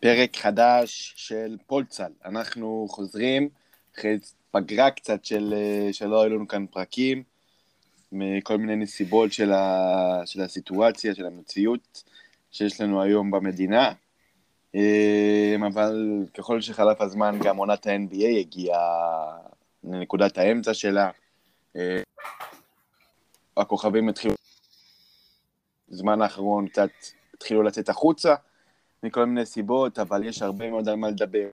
פרק חדש של פולצל. אנחנו חוזרים אחרי פגרה קצת של, אה, שלא היו לנו כאן פרקים, מכל מיני נסיבות של, ה, של הסיטואציה, של המציאות שיש לנו היום במדינה. אה, אבל ככל שחלף הזמן, גם עונת ה-NBA הגיעה לנקודת האמצע שלה. אה, הכוכבים התחילו, בזמן האחרון קצת התחילו לצאת החוצה מכל מיני סיבות, אבל יש הרבה מאוד על מה לדבר.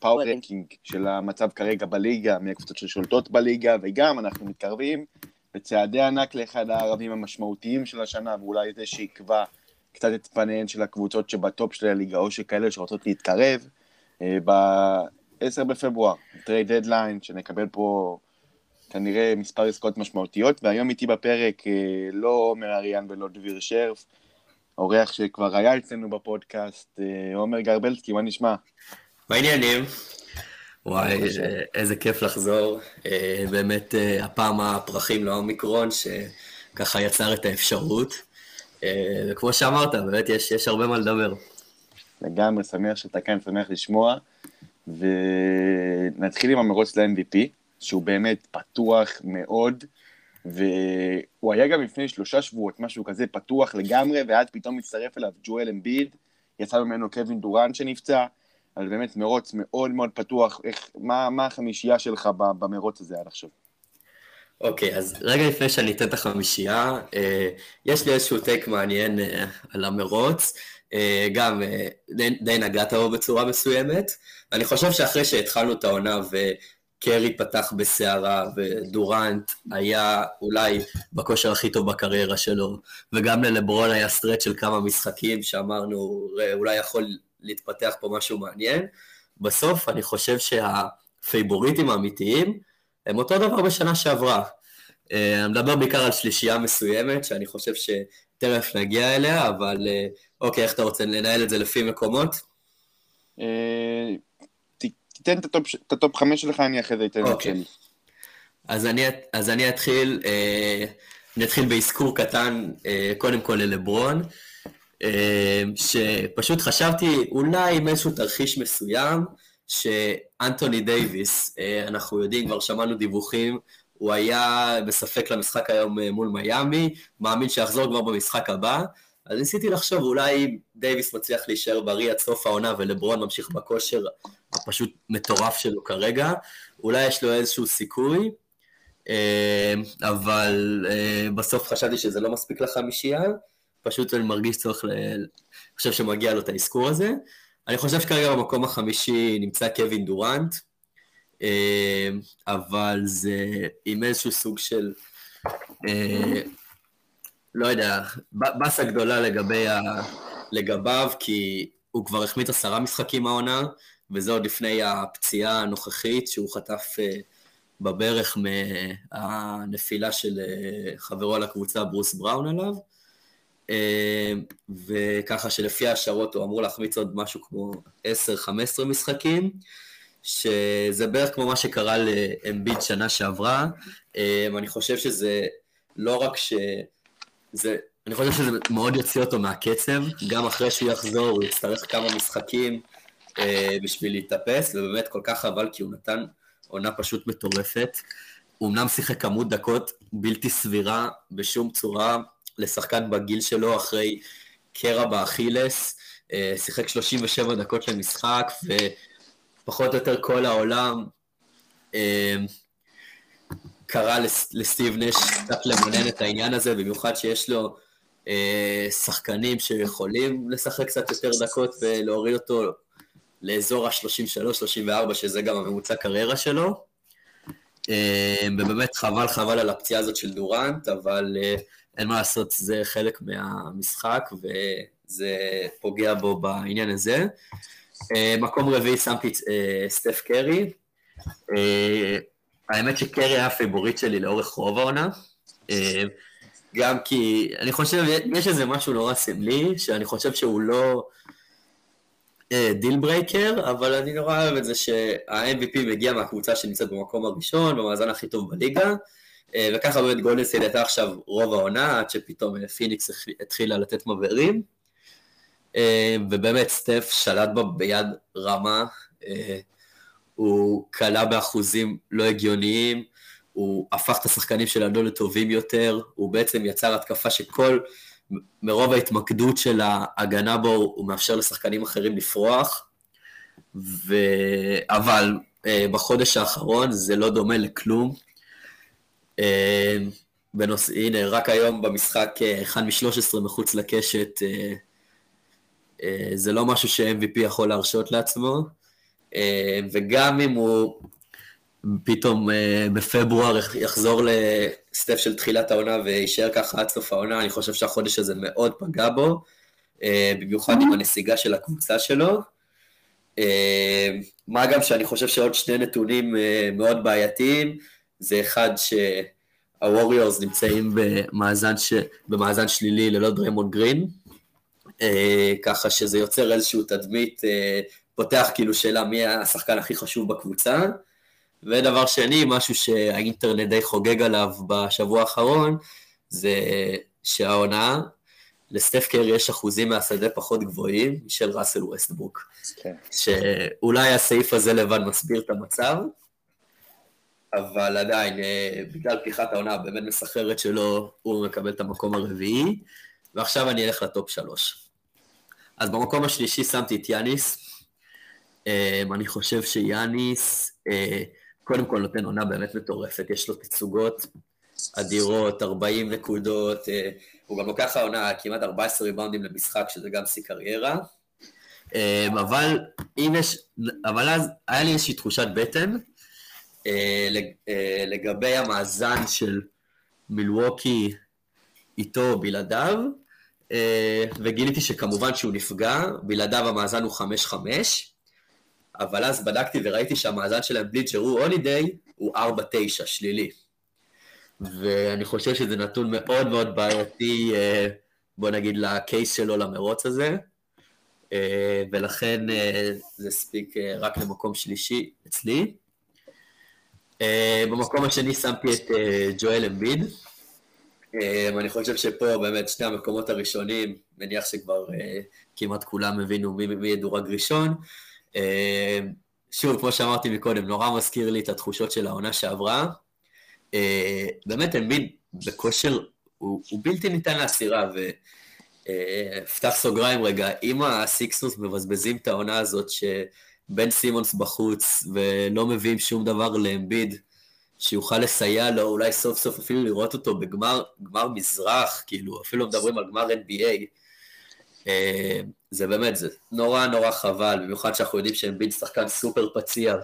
power ranking של המצב כרגע בליגה, מהקבוצות ששולטות בליגה, וגם אנחנו מתקרבים בצעדי ענק לאחד הערבים המשמעותיים של השנה, ואולי זה שיקבע קצת את פניהן של הקבוצות שבטופ של הליגה, או שכאלה שרוצות להתקרב. אה, ב-10 בפברואר, trade deadline, שנקבל פה כנראה מספר עסקאות משמעותיות, והיום איתי בפרק אה, לא עומר אריאן ולא דביר שרף, אורח שכבר היה אצלנו בפודקאסט, אה, עומר גרבלסקי, מה נשמע? מה העניינים? וואי, איזה כיף לחזור. באמת, הפעם הפרחים לאומיקרון, שככה יצר את האפשרות. וכמו שאמרת, באמת יש, יש הרבה מה לדבר. לגמרי שמח שאתה כאן, שמח לשמוע. ונתחיל עם המרוץ ל-MVP, שהוא באמת פתוח מאוד, והוא היה גם לפני שלושה שבועות, משהו כזה פתוח לגמרי, ואז פתאום מצטרף אליו ג'ואל אמביד, יצא ממנו קווין דורן שנפצע, אבל באמת מרוץ מאוד מאוד פתוח, איך, מה, מה החמישייה שלך במרוץ הזה עד עכשיו? אוקיי, okay, אז רגע לפני שאני אתן את החמישייה, אה, יש לי איזשהו טייק מעניין אה, על המרוץ. אה, גם די, די נגעת בו בצורה מסוימת. אני חושב שאחרי שהתחלנו את העונה וקרי פתח בסערה ודורנט היה אולי בכושר הכי טוב בקריירה שלו, וגם ללברון היה סטרט של כמה משחקים שאמרנו אולי יכול להתפתח פה משהו מעניין, בסוף אני חושב שהפייבוריטים האמיתיים הם אותו דבר בשנה שעברה. אה, אני מדבר בעיקר על שלישייה מסוימת, שאני חושב שתכף נגיע אליה, אבל אוקיי, איך אתה רוצה לנהל את זה לפי מקומות? אה, תיתן את הטופ חמש שלך, אני אחרי זה אתן את אוקיי. שלי. אז אני אתחיל, אה, אני אתחיל באזכור קטן, אה, קודם כל ללברון, שפשוט חשבתי אולי עם איזשהו תרחיש מסוים, שאנטוני דייוויס, אנחנו יודעים, כבר שמענו דיווחים, הוא היה בספק למשחק היום מול מיאמי, מאמין שיחזור כבר במשחק הבא, אז ניסיתי לחשוב, אולי דייוויס מצליח להישאר בריא עד סוף העונה ולברון ממשיך בכושר הפשוט מטורף שלו כרגע, אולי יש לו איזשהו סיכוי, אה, אבל אה, בסוף חשבתי שזה לא מספיק לחמישייה, פשוט אני מרגיש צורך, אני חושב שמגיע לו את האזכור הזה. אני חושב שכרגע במקום החמישי נמצא קווין דורנט, אה, אבל זה עם איזשהו סוג של... לא יודע, באסה גדולה לגבי ה... לגביו, כי הוא כבר החמיץ עשרה משחקים העונה, וזה עוד לפני הפציעה הנוכחית שהוא חטף uh, בברך מהנפילה של uh, חברו לקבוצה ברוס בראון עליו. Uh, וככה שלפי השערות הוא אמור להחמיץ עוד משהו כמו 10-15 משחקים, שזה בערך כמו מה שקרה לאמביד שנה שעברה. Uh, אני חושב שזה לא רק ש... זה, אני חושב שזה מאוד יוציא אותו מהקצב, גם אחרי שהוא יחזור הוא יצטרך כמה משחקים אה, בשביל להתאפס, ובאמת כל כך חבל כי הוא נתן עונה פשוט מטורפת. הוא אמנם שיחק כמות דקות בלתי סבירה בשום צורה לשחקן בגיל שלו אחרי קרע באכילס, אה, שיחק 37 דקות למשחק, ופחות או יותר כל העולם אה, קרא לסטיב נש קצת למנן את העניין הזה, במיוחד שיש לו אה, שחקנים שיכולים לשחק קצת יותר דקות ולהוריד אותו לאזור ה-33-34, שזה גם הממוצע קריירה שלו. אה, ובאמת חבל חבל על הפציעה הזאת של דורנט, אבל אה, אין מה לעשות, זה חלק מהמשחק, וזה פוגע בו בעניין הזה. אה, מקום רביעי שמתי את אה, סטף קרי. אה, האמת שקרי היה ה favorite שלי לאורך רוב העונה. אה, גם כי, אני חושב, יש איזה משהו נורא סמלי, שאני חושב שהוא לא deal uh, breaker, אבל אני נורא אוהב את זה שה-MVP מגיע מהקבוצה שנמצאת במקום הראשון, במאזן הכי טוב בליגה. וככה באמת גולדנסטייט הייתה עכשיו רוב העונה, עד שפתאום פיניקס התחילה לתת מבערים. ובאמת סטף שלט בה ביד רמה, הוא קלע באחוזים לא הגיוניים, הוא הפך את השחקנים שלנו לטובים יותר, הוא בעצם יצר התקפה שכל, מרוב ההתמקדות של ההגנה בו, הוא מאפשר לשחקנים אחרים לפרוח, ו... אבל אה, בחודש האחרון זה לא דומה לכלום. אה, בנוס... הנה, רק היום במשחק אה, אחד מ-13 מחוץ לקשת, אה, אה, זה לא משהו ש-MVP יכול להרשות לעצמו, וגם אם הוא פתאום אה, בפברואר יחזור לסטף של תחילת העונה ויישאר ככה עד סוף העונה, אני חושב שהחודש הזה מאוד פגע בו, אה, במיוחד עם הנסיגה של הקבוצה שלו. אה, מה גם שאני חושב שעוד שני נתונים מאוד בעייתיים, זה אחד שהווריורס נמצאים במאזן, ש... במאזן שלילי ללא דרמון גרין, ככה שזה יוצר איזושהי תדמית, פותח כאילו שאלה מי השחקן הכי חשוב בקבוצה. ודבר שני, משהו שהאינטרנט די חוגג עליו בשבוע האחרון, זה שהעונה, לסטף קרי יש אחוזים מהשדה פחות גבוהים משל ראסל ווסטבוק. כן. שאולי הסעיף הזה לבד מסביר את המצב, אבל עדיין, אה, בגלל פתיחת העונה הבאמת מסחררת שלו, הוא מקבל את המקום הרביעי, ועכשיו אני אלך לטופ שלוש. אז במקום השלישי שמתי את יאניס. אה, אני חושב שיאניס, אה, קודם כל נותן עונה באמת מטורפת, יש לו תצוגות אדירות, 40 נקודות, אה, הוא גם לוקח העונה כמעט 14 ריבאונדים למשחק, שזה גם שיא קריירה. אה, אבל אם יש, אבל אז היה לי איזושהי תחושת בטן אה, לגבי המאזן של מילווקי איתו או בלעדיו, וגיליתי שכמובן שהוא נפגע, בלעדיו המאזן הוא 5-5, אבל אז בדקתי וראיתי שהמאזן שלהם בלי ג'רו הולידיי הוא 4-9, שלילי. ואני חושב שזה נתון מאוד מאוד בעייתי, אה, בוא נגיד, לקייס שלו למרוץ הזה, אה, ולכן אה, זה הספיק רק למקום שלישי אצלי. במקום השני שמתי את ג'ואל אמביד. אני חושב שפה באמת שני המקומות הראשונים, מניח שכבר כמעט כולם הבינו מי, ידורג ראשון. אה, שוב, כמו שאמרתי מקודם, נורא מזכיר לי את התחושות של העונה שעברה. אה, באמת, אמביד בכושר, הוא, הוא בלתי ניתן לעצירה, ואפתח אה, סוגריים רגע, אם הסיקסוס מבזבזים את העונה הזאת שבן סימונס בחוץ ולא מביאים שום דבר לאמביד, שיוכל לסייע לו, אולי סוף סוף אפילו לראות אותו בגמר מזרח, כאילו, אפילו מדברים על גמר NBA, זה באמת, זה נורא נורא חבל, במיוחד שאנחנו יודעים שאמביד שחקן סופר פציע,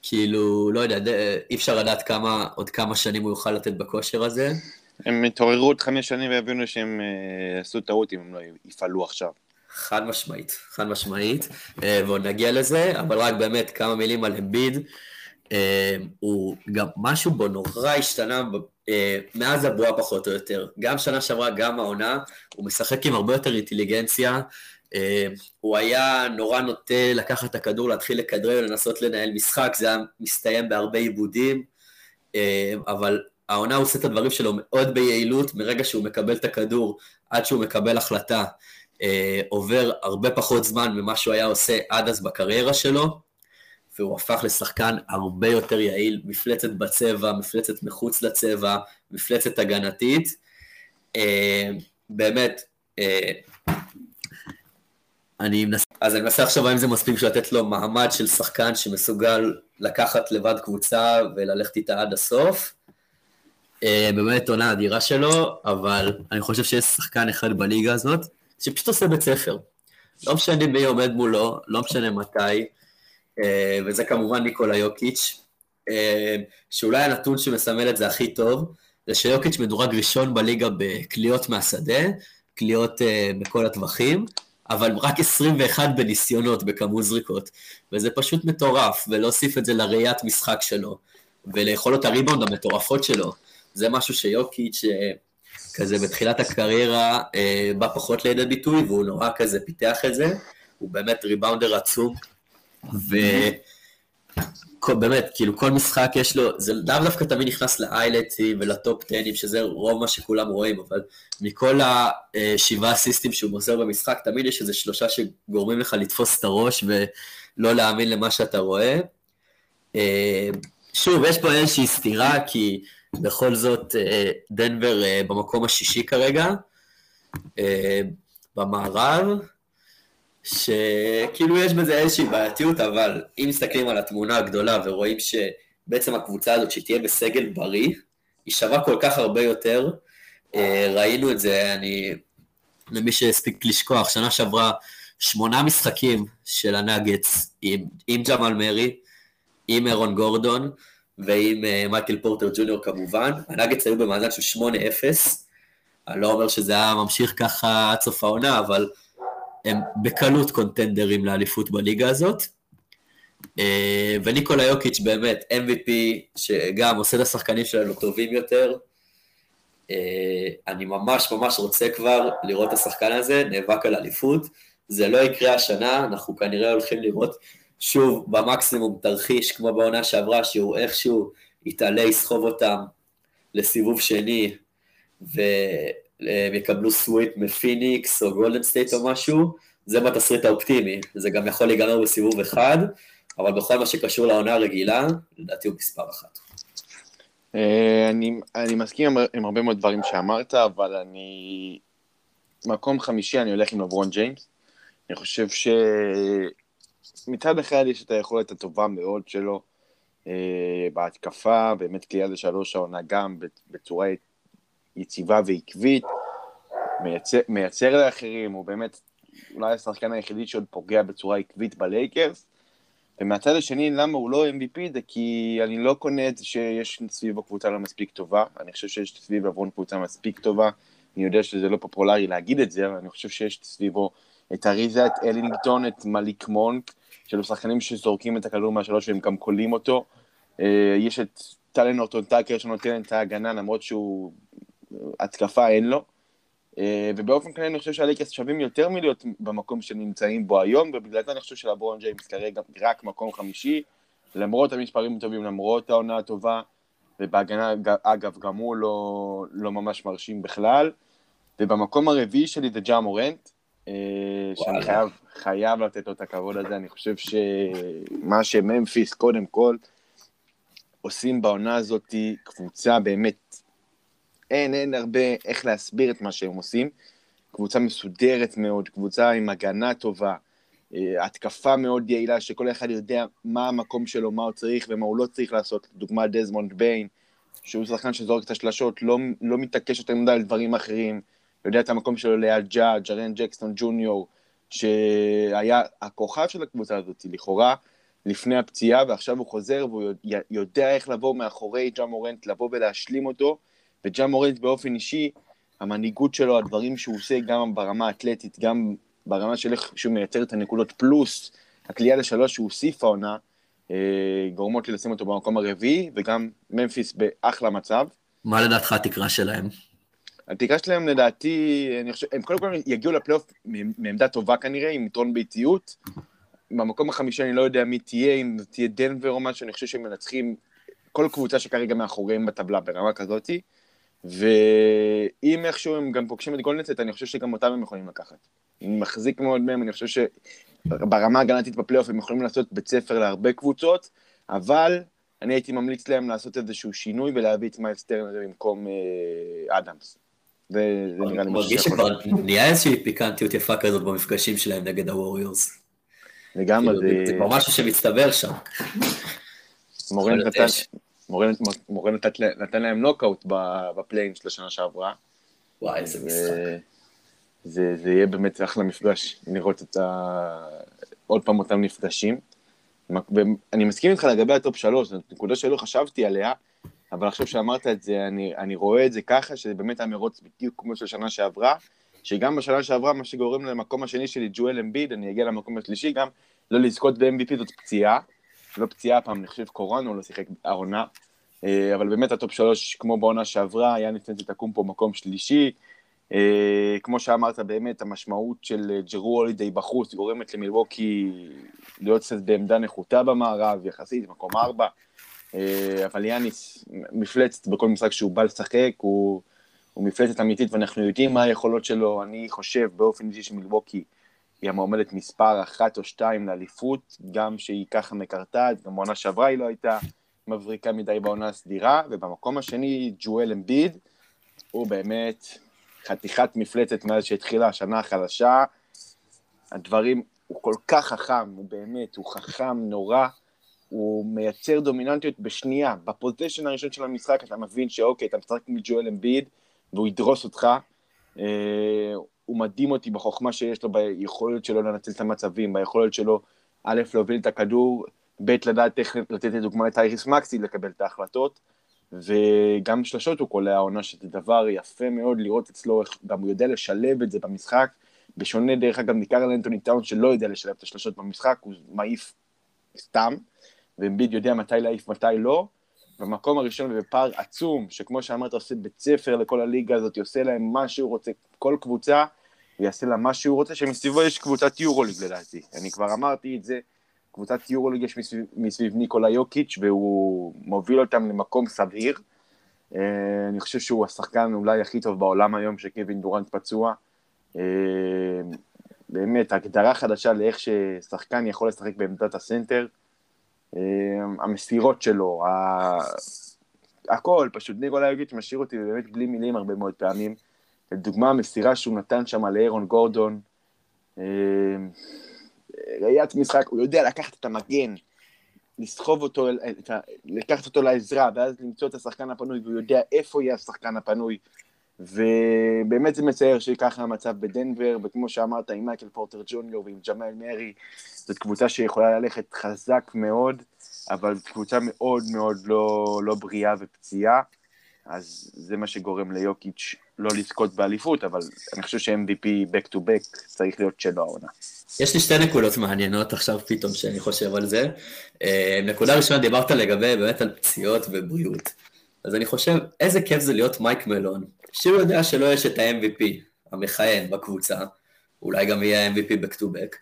וכאילו, לא יודע, אי אפשר לדעת כמה, עוד כמה שנים הוא יוכל לתת בכושר הזה. הם התעוררו עוד חמש שנים והבינו שהם uh, עשו טעות אם הם לא יפעלו עכשיו. חד משמעית, חד משמעית, uh, ועוד נגיע לזה, אבל רק באמת כמה מילים על אמביד. Uh, הוא גם משהו בו נורא השתנה אה, מאז הבועה פחות או יותר. גם שנה שעברה, גם העונה, הוא משחק עם הרבה יותר אינטליגנציה. אה, הוא היה נורא נוטה לקחת את הכדור, להתחיל לכדרר, לנסות לנהל משחק, זה היה מסתיים בהרבה עיבודים, אה, אבל העונה עושה את הדברים שלו מאוד ביעילות, מרגע שהוא מקבל את הכדור עד שהוא מקבל החלטה, עובר הרבה פחות זמן ממה שהוא היה עושה עד אז בקריירה שלו. והוא הפך לשחקן הרבה יותר יעיל, מפלצת בצבע, מפלצת מחוץ לצבע, מפלצת הגנתית. אה, באמת, אה, אני מנסה, אז אני מנסה לחשוב האם זה מספיק בשביל לתת לו מעמד של שחקן שמסוגל לקחת לבד קבוצה וללכת איתה עד הסוף. אה, באמת עונה אדירה שלו, אבל אני חושב שיש שחקן אחד בליגה הזאת שפשוט עושה בית ספר. לא משנה מי עומד מולו, לא משנה מתי, וזה כמובן ניקולה יוקיץ', אה, שאולי הנתון שמסמל את זה הכי טוב, זה שיוקיץ' מדורג ראשון בליגה בקליעות מהשדה, קליעות אה, בכל הטווחים, אבל רק 21 בניסיונות בכמות זריקות, וזה פשוט מטורף, ולהוסיף את זה לראיית משחק שלו, וליכולות הריבאונד המטורפות שלו, זה משהו שיוקיץ' כזה בתחילת הקריירה בא פחות לידי ביטוי, והוא נורא כזה פיתח את זה, הוא באמת ריבאונדר עצום, כל, באמת, כאילו כל משחק יש לו, זה לאו דווקא תמיד נכנס לאיילטים ולטופ טנים, שזה רוב מה שכולם רואים, אבל מכל השבעה אסיסטים שהוא מוסר במשחק, תמיד יש איזה שלושה שגורמים לך לתפוס את הראש ולא להאמין למה שאתה רואה. אה, שוב, יש פה איזושהי סתירה, כי בכל זאת אה, דנבר אה, במקום השישי כרגע, במערב, שכאילו יש בזה איזושהי בעייתיות, אבל אם מסתכלים על התמונה הגדולה ורואים שבעצם הקבוצה הזאת, שתהיה בסגל בריא, היא שווה כל כך הרבה יותר. אה, ראינו את זה, אני, למי שהספיק לשכוח, שנה שעברה שמונה משחקים של הנאגץ עם, עם ג'מאל מרי, עם אירון גורדון ועם uh, מייקל פורטר ג'וניור כמובן. הנאגץ היו במאזן של 8-0, אני לא אומר שזה היה ממשיך ככה עד סוף העונה, אבל הם בקלות קונטנדרים לאליפות בליגה הזאת. אה, וניקולה יוקיץ' באמת MVP שגם עושה את השחקנים שלנו טובים יותר. אה, אני ממש ממש רוצה כבר לראות את השחקן הזה נאבק על אליפות. זה לא יקרה השנה, אנחנו כנראה הולכים לראות שוב במקסימום תרחיש כמו בעונה שעברה, שהוא איכשהו יתעלה, יסחוב אותם לסיבוב שני, ו... הם יקבלו sweep מפיניקס או גולדן סטייט או משהו, זה בתסריט האופטימי, זה גם יכול להיגמר בסיבוב אחד, אבל בכל מה שקשור לעונה הרגילה, לדעתי הוא מספר אחת. אה, אני, מסכים עם הרבה מאוד דברים שאמרת, אבל אני... מקום חמישי אני הולך עם לברון ג'יימס. אני חושב שמצד אחד יש את היכולת הטובה מאוד שלו אה, בהתקפה, באמת קליעה לשלוש העונה גם בצורה יציבה ועקבית, מייצר, מייצר לאחרים, הוא באמת אולי השחקן היחידי שעוד פוגע בצורה עקבית בלייקרס. ומהצד השני, למה הוא לא MVP? זה כי אני לא קונה את זה שיש סביבו קבוצה לא מספיק טובה. אני חושב שיש סביב עברון קבוצה מספיק טובה. אני יודע שזה לא פופולרי להגיד את זה, אבל אני חושב שיש סביבו את אריזה, את אלינגטון, את מליק מונק, שאלו שחקנים שזורקים את הכדור מהשלוש והם גם קולעים אותו. אה, יש את טלן הורטון טאקר שנותן את ההגנה למרות שהוא התקפה אין לו. אה, ובאופן כללי אני חושב שהלייקרס שווים יותר מלהיות במקום שנמצאים בו היום, ובגלל זה אני חושב שלברון ג'יימס כרגע רק מקום חמישי, למרות המספרים הטובים, למרות העונה הטובה, ובהגנה, אגב, גם הוא לא, לא ממש מרשים בכלל. ובמקום הרביעי שלי זה ג'ה מורנט, אה, שאני חייב, חייב לתת לו את הכבוד הזה, אני חושב שמה שממפיס קודם כל עושים בעונה הזאת, קבוצה באמת אין, אין הרבה איך להסביר את מה שהם עושים. קבוצה מסודרת מאוד, קבוצה עם הגנה טובה, אה, התקפה מאוד יעילה, שכל אחד יודע מה המקום שלו, מה הוא צריך ומה הוא לא צריך לעשות. דוגמה דזמונד ביין, שהוא שחקן שזורק את השלשות, לא, לא מתעקש יותר מדי על דברים אחרים, יודע את המקום שלו ליד ג'ה, ג'רן ג'קסטון ג'וניור, שהיה הכוכב של הקבוצה הזאת, לכאורה, לפני הפציעה, ועכשיו הוא חוזר והוא יודע איך לבוא מאחורי ג'ה מורנט, לבוא ולהשלים אותו, וג'ה מורנט באופן אישי, המנהיגות שלו, הדברים שהוא עושה גם ברמה האתלטית, גם ברמה של איך שהוא מייצר את הנקודות, פלוס הקליעה לשלוש שהוא הוסיף העונה, אה, גורמות לי לשים אותו במקום הרביעי, וגם ממפיס באחלה מצב. מה לדעתך התקרה שלהם? התקרה שלהם לדעתי, אני חושב, הם קודם כל יגיעו לפלייאוף מעמדה טובה כנראה, עם יתרון ביתיות. במקום החמישי אני לא יודע מי תהיה, אם תהיה דנבר או משהו, אני חושב שהם מנצחים כל קבוצה שכרגע מאחוריהם בטבלה ברמה כזאתי. ואם איכשהו הם גם פוגשים את גולדנסט, אני חושב שגם אותם הם יכולים לקחת. אני מחזיק מאוד מהם, אני חושב שברמה הגנתית בפלייאוף הם יכולים לעשות בית ספר להרבה קבוצות, אבל אני הייתי ממליץ להם לעשות איזשהו שינוי ולהביא את מיילס טרנר במקום אה, אדמס. זה, זה נראה לי משהו מרגיש שכבר נהיה איזושהי פיקנטיות יפה כזאת במפגשים שלהם נגד הווריורס. לגמרי, כאילו, זה... זה כבר משהו שמצטבר שם. מורנט נתן, מורנט נתן להם נוקאוט ב play-in של השנה שעברה. וואי, איזה משחק. זה, זה יהיה באמת אחלה מפגש, לראות את ה... עוד פעם אותם נפגשים. אני מסכים איתך לגבי הטופ שלוש, זו נקודה שלא חשבתי עליה, אבל עכשיו שאמרת את זה, אני, אני רואה את זה ככה, שזה באמת המרוץ בדיוק כמו של שנה שעברה, שגם בשנה שעברה, מה שגורם למקום השני שלי, ג'ואל אמביד, אני אגיע למקום השלישי גם, לא לזכות ב-MVP זאת פציעה, לא פציעה פעם, חושב קורונה, הוא לא שיחק העונה, אה, אבל באמת הטופ שלוש, כמו בעונה שעברה, היה ניתן שתקום פה מקום שלישי, אה, כמו שאמרת, באמת המשמעות של ג'רו הולידי בחוץ גורמת למילווקי להיות קצת בעמדה נחותה במערב, יחסית, מקום ארבע. אה, אבל יאניס מפלצת בכל משחק שהוא בא לשחק, הוא, הוא מפלצת אמיתית ואנחנו יודעים מה היכולות שלו. אני חושב באופן אישי שמילווקי היא המועמדת מספר אחת או שתיים לאליפות, גם שהיא ככה מקרטעת, גם בעונה שעברה היא לא הייתה מבריקה מדי בעונה הסדירה, ובמקום השני ג'ואל אמביד, הוא באמת חתיכת מפלצת מאז שהתחילה השנה החדשה. הדברים, הוא כל כך חכם, הוא באמת, הוא חכם נורא. הוא מייצר דומיננטיות בשנייה. בפוזיישן הראשון של המשחק אתה מבין שאוקיי, אתה משחק עם ג'ואל אמביד, והוא ידרוס אותך. הוא מדהים אותי בחוכמה שיש לו, ביכולת שלו לנצל את המצבים, ביכולת שלו, א', להוביל את הכדור, ב', לדעת איך לתת לדוגמה לטייריס מקסי לקבל את ההחלטות, וגם שלשות הוא קולע העונה, שזה דבר יפה מאוד לראות אצלו, איך גם הוא יודע לשלב את זה במשחק, בשונה דרך אגב מקרל אנטוני טאון שלא יודע לשלב את השלשות במשחק, הוא מעיף סתם, ואמביד יודע מתי להעיף, מתי לא. במקום הראשון ובפער עצום, שכמו שאמרת, עושה בית ספר לכל הליגה הזאת, עושה להם מה שהוא רוצה, כל קבוצה, ויעשה לה מה שהוא רוצה, שמסביבו יש קבוצת יורוליג לדעתי. אני כבר אמרתי את זה, קבוצת יורוליג יש מסביב, מסביב ניקולה יוקיץ', והוא מוביל אותם למקום סביר. אה, אני חושב שהוא השחקן אולי הכי טוב בעולם היום, שקווין דורנט פצוע. אה, באמת, הגדרה חדשה לאיך ששחקן יכול לשחק בעמדת הסנטר. אמ, המסירות שלו, ה... הכל, פשוט ניקולה יוגיץ' משאיר אותי באמת בלי מילים הרבה מאוד פעמים. לדוגמה, המסירה שהוא נתן שם לאירון גורדון, אמ, ראיית משחק, הוא יודע לקחת את המגן, לסחוב אותו, לקחת אותו לעזרה, ואז למצוא את השחקן הפנוי, והוא יודע איפה יהיה השחקן הפנוי. ובאמת זה מצער שככה המצב בדנבר, וכמו שאמרת, עם מייקל פורטר ג'וניור ועם ג'מאל מרי, זאת קבוצה שיכולה ללכת חזק מאוד, אבל קבוצה מאוד מאוד לא, לא בריאה ופציעה, אז זה מה שגורם ליוקיץ' לא לזכות באליפות, אבל אני חושב ש-MVP back to back צריך להיות שלו העונה. יש לי שתי נקודות מעניינות עכשיו פתאום שאני חושב על זה. אה, נקודה ראשונה, דיברת לגבי באמת על פציעות ובריאות. אז אני חושב, איזה כיף זה להיות מייק מלון, שהוא יודע שלא יש את ה-MVP המכהן בקבוצה, אולי גם יהיה ה-MVP back to back,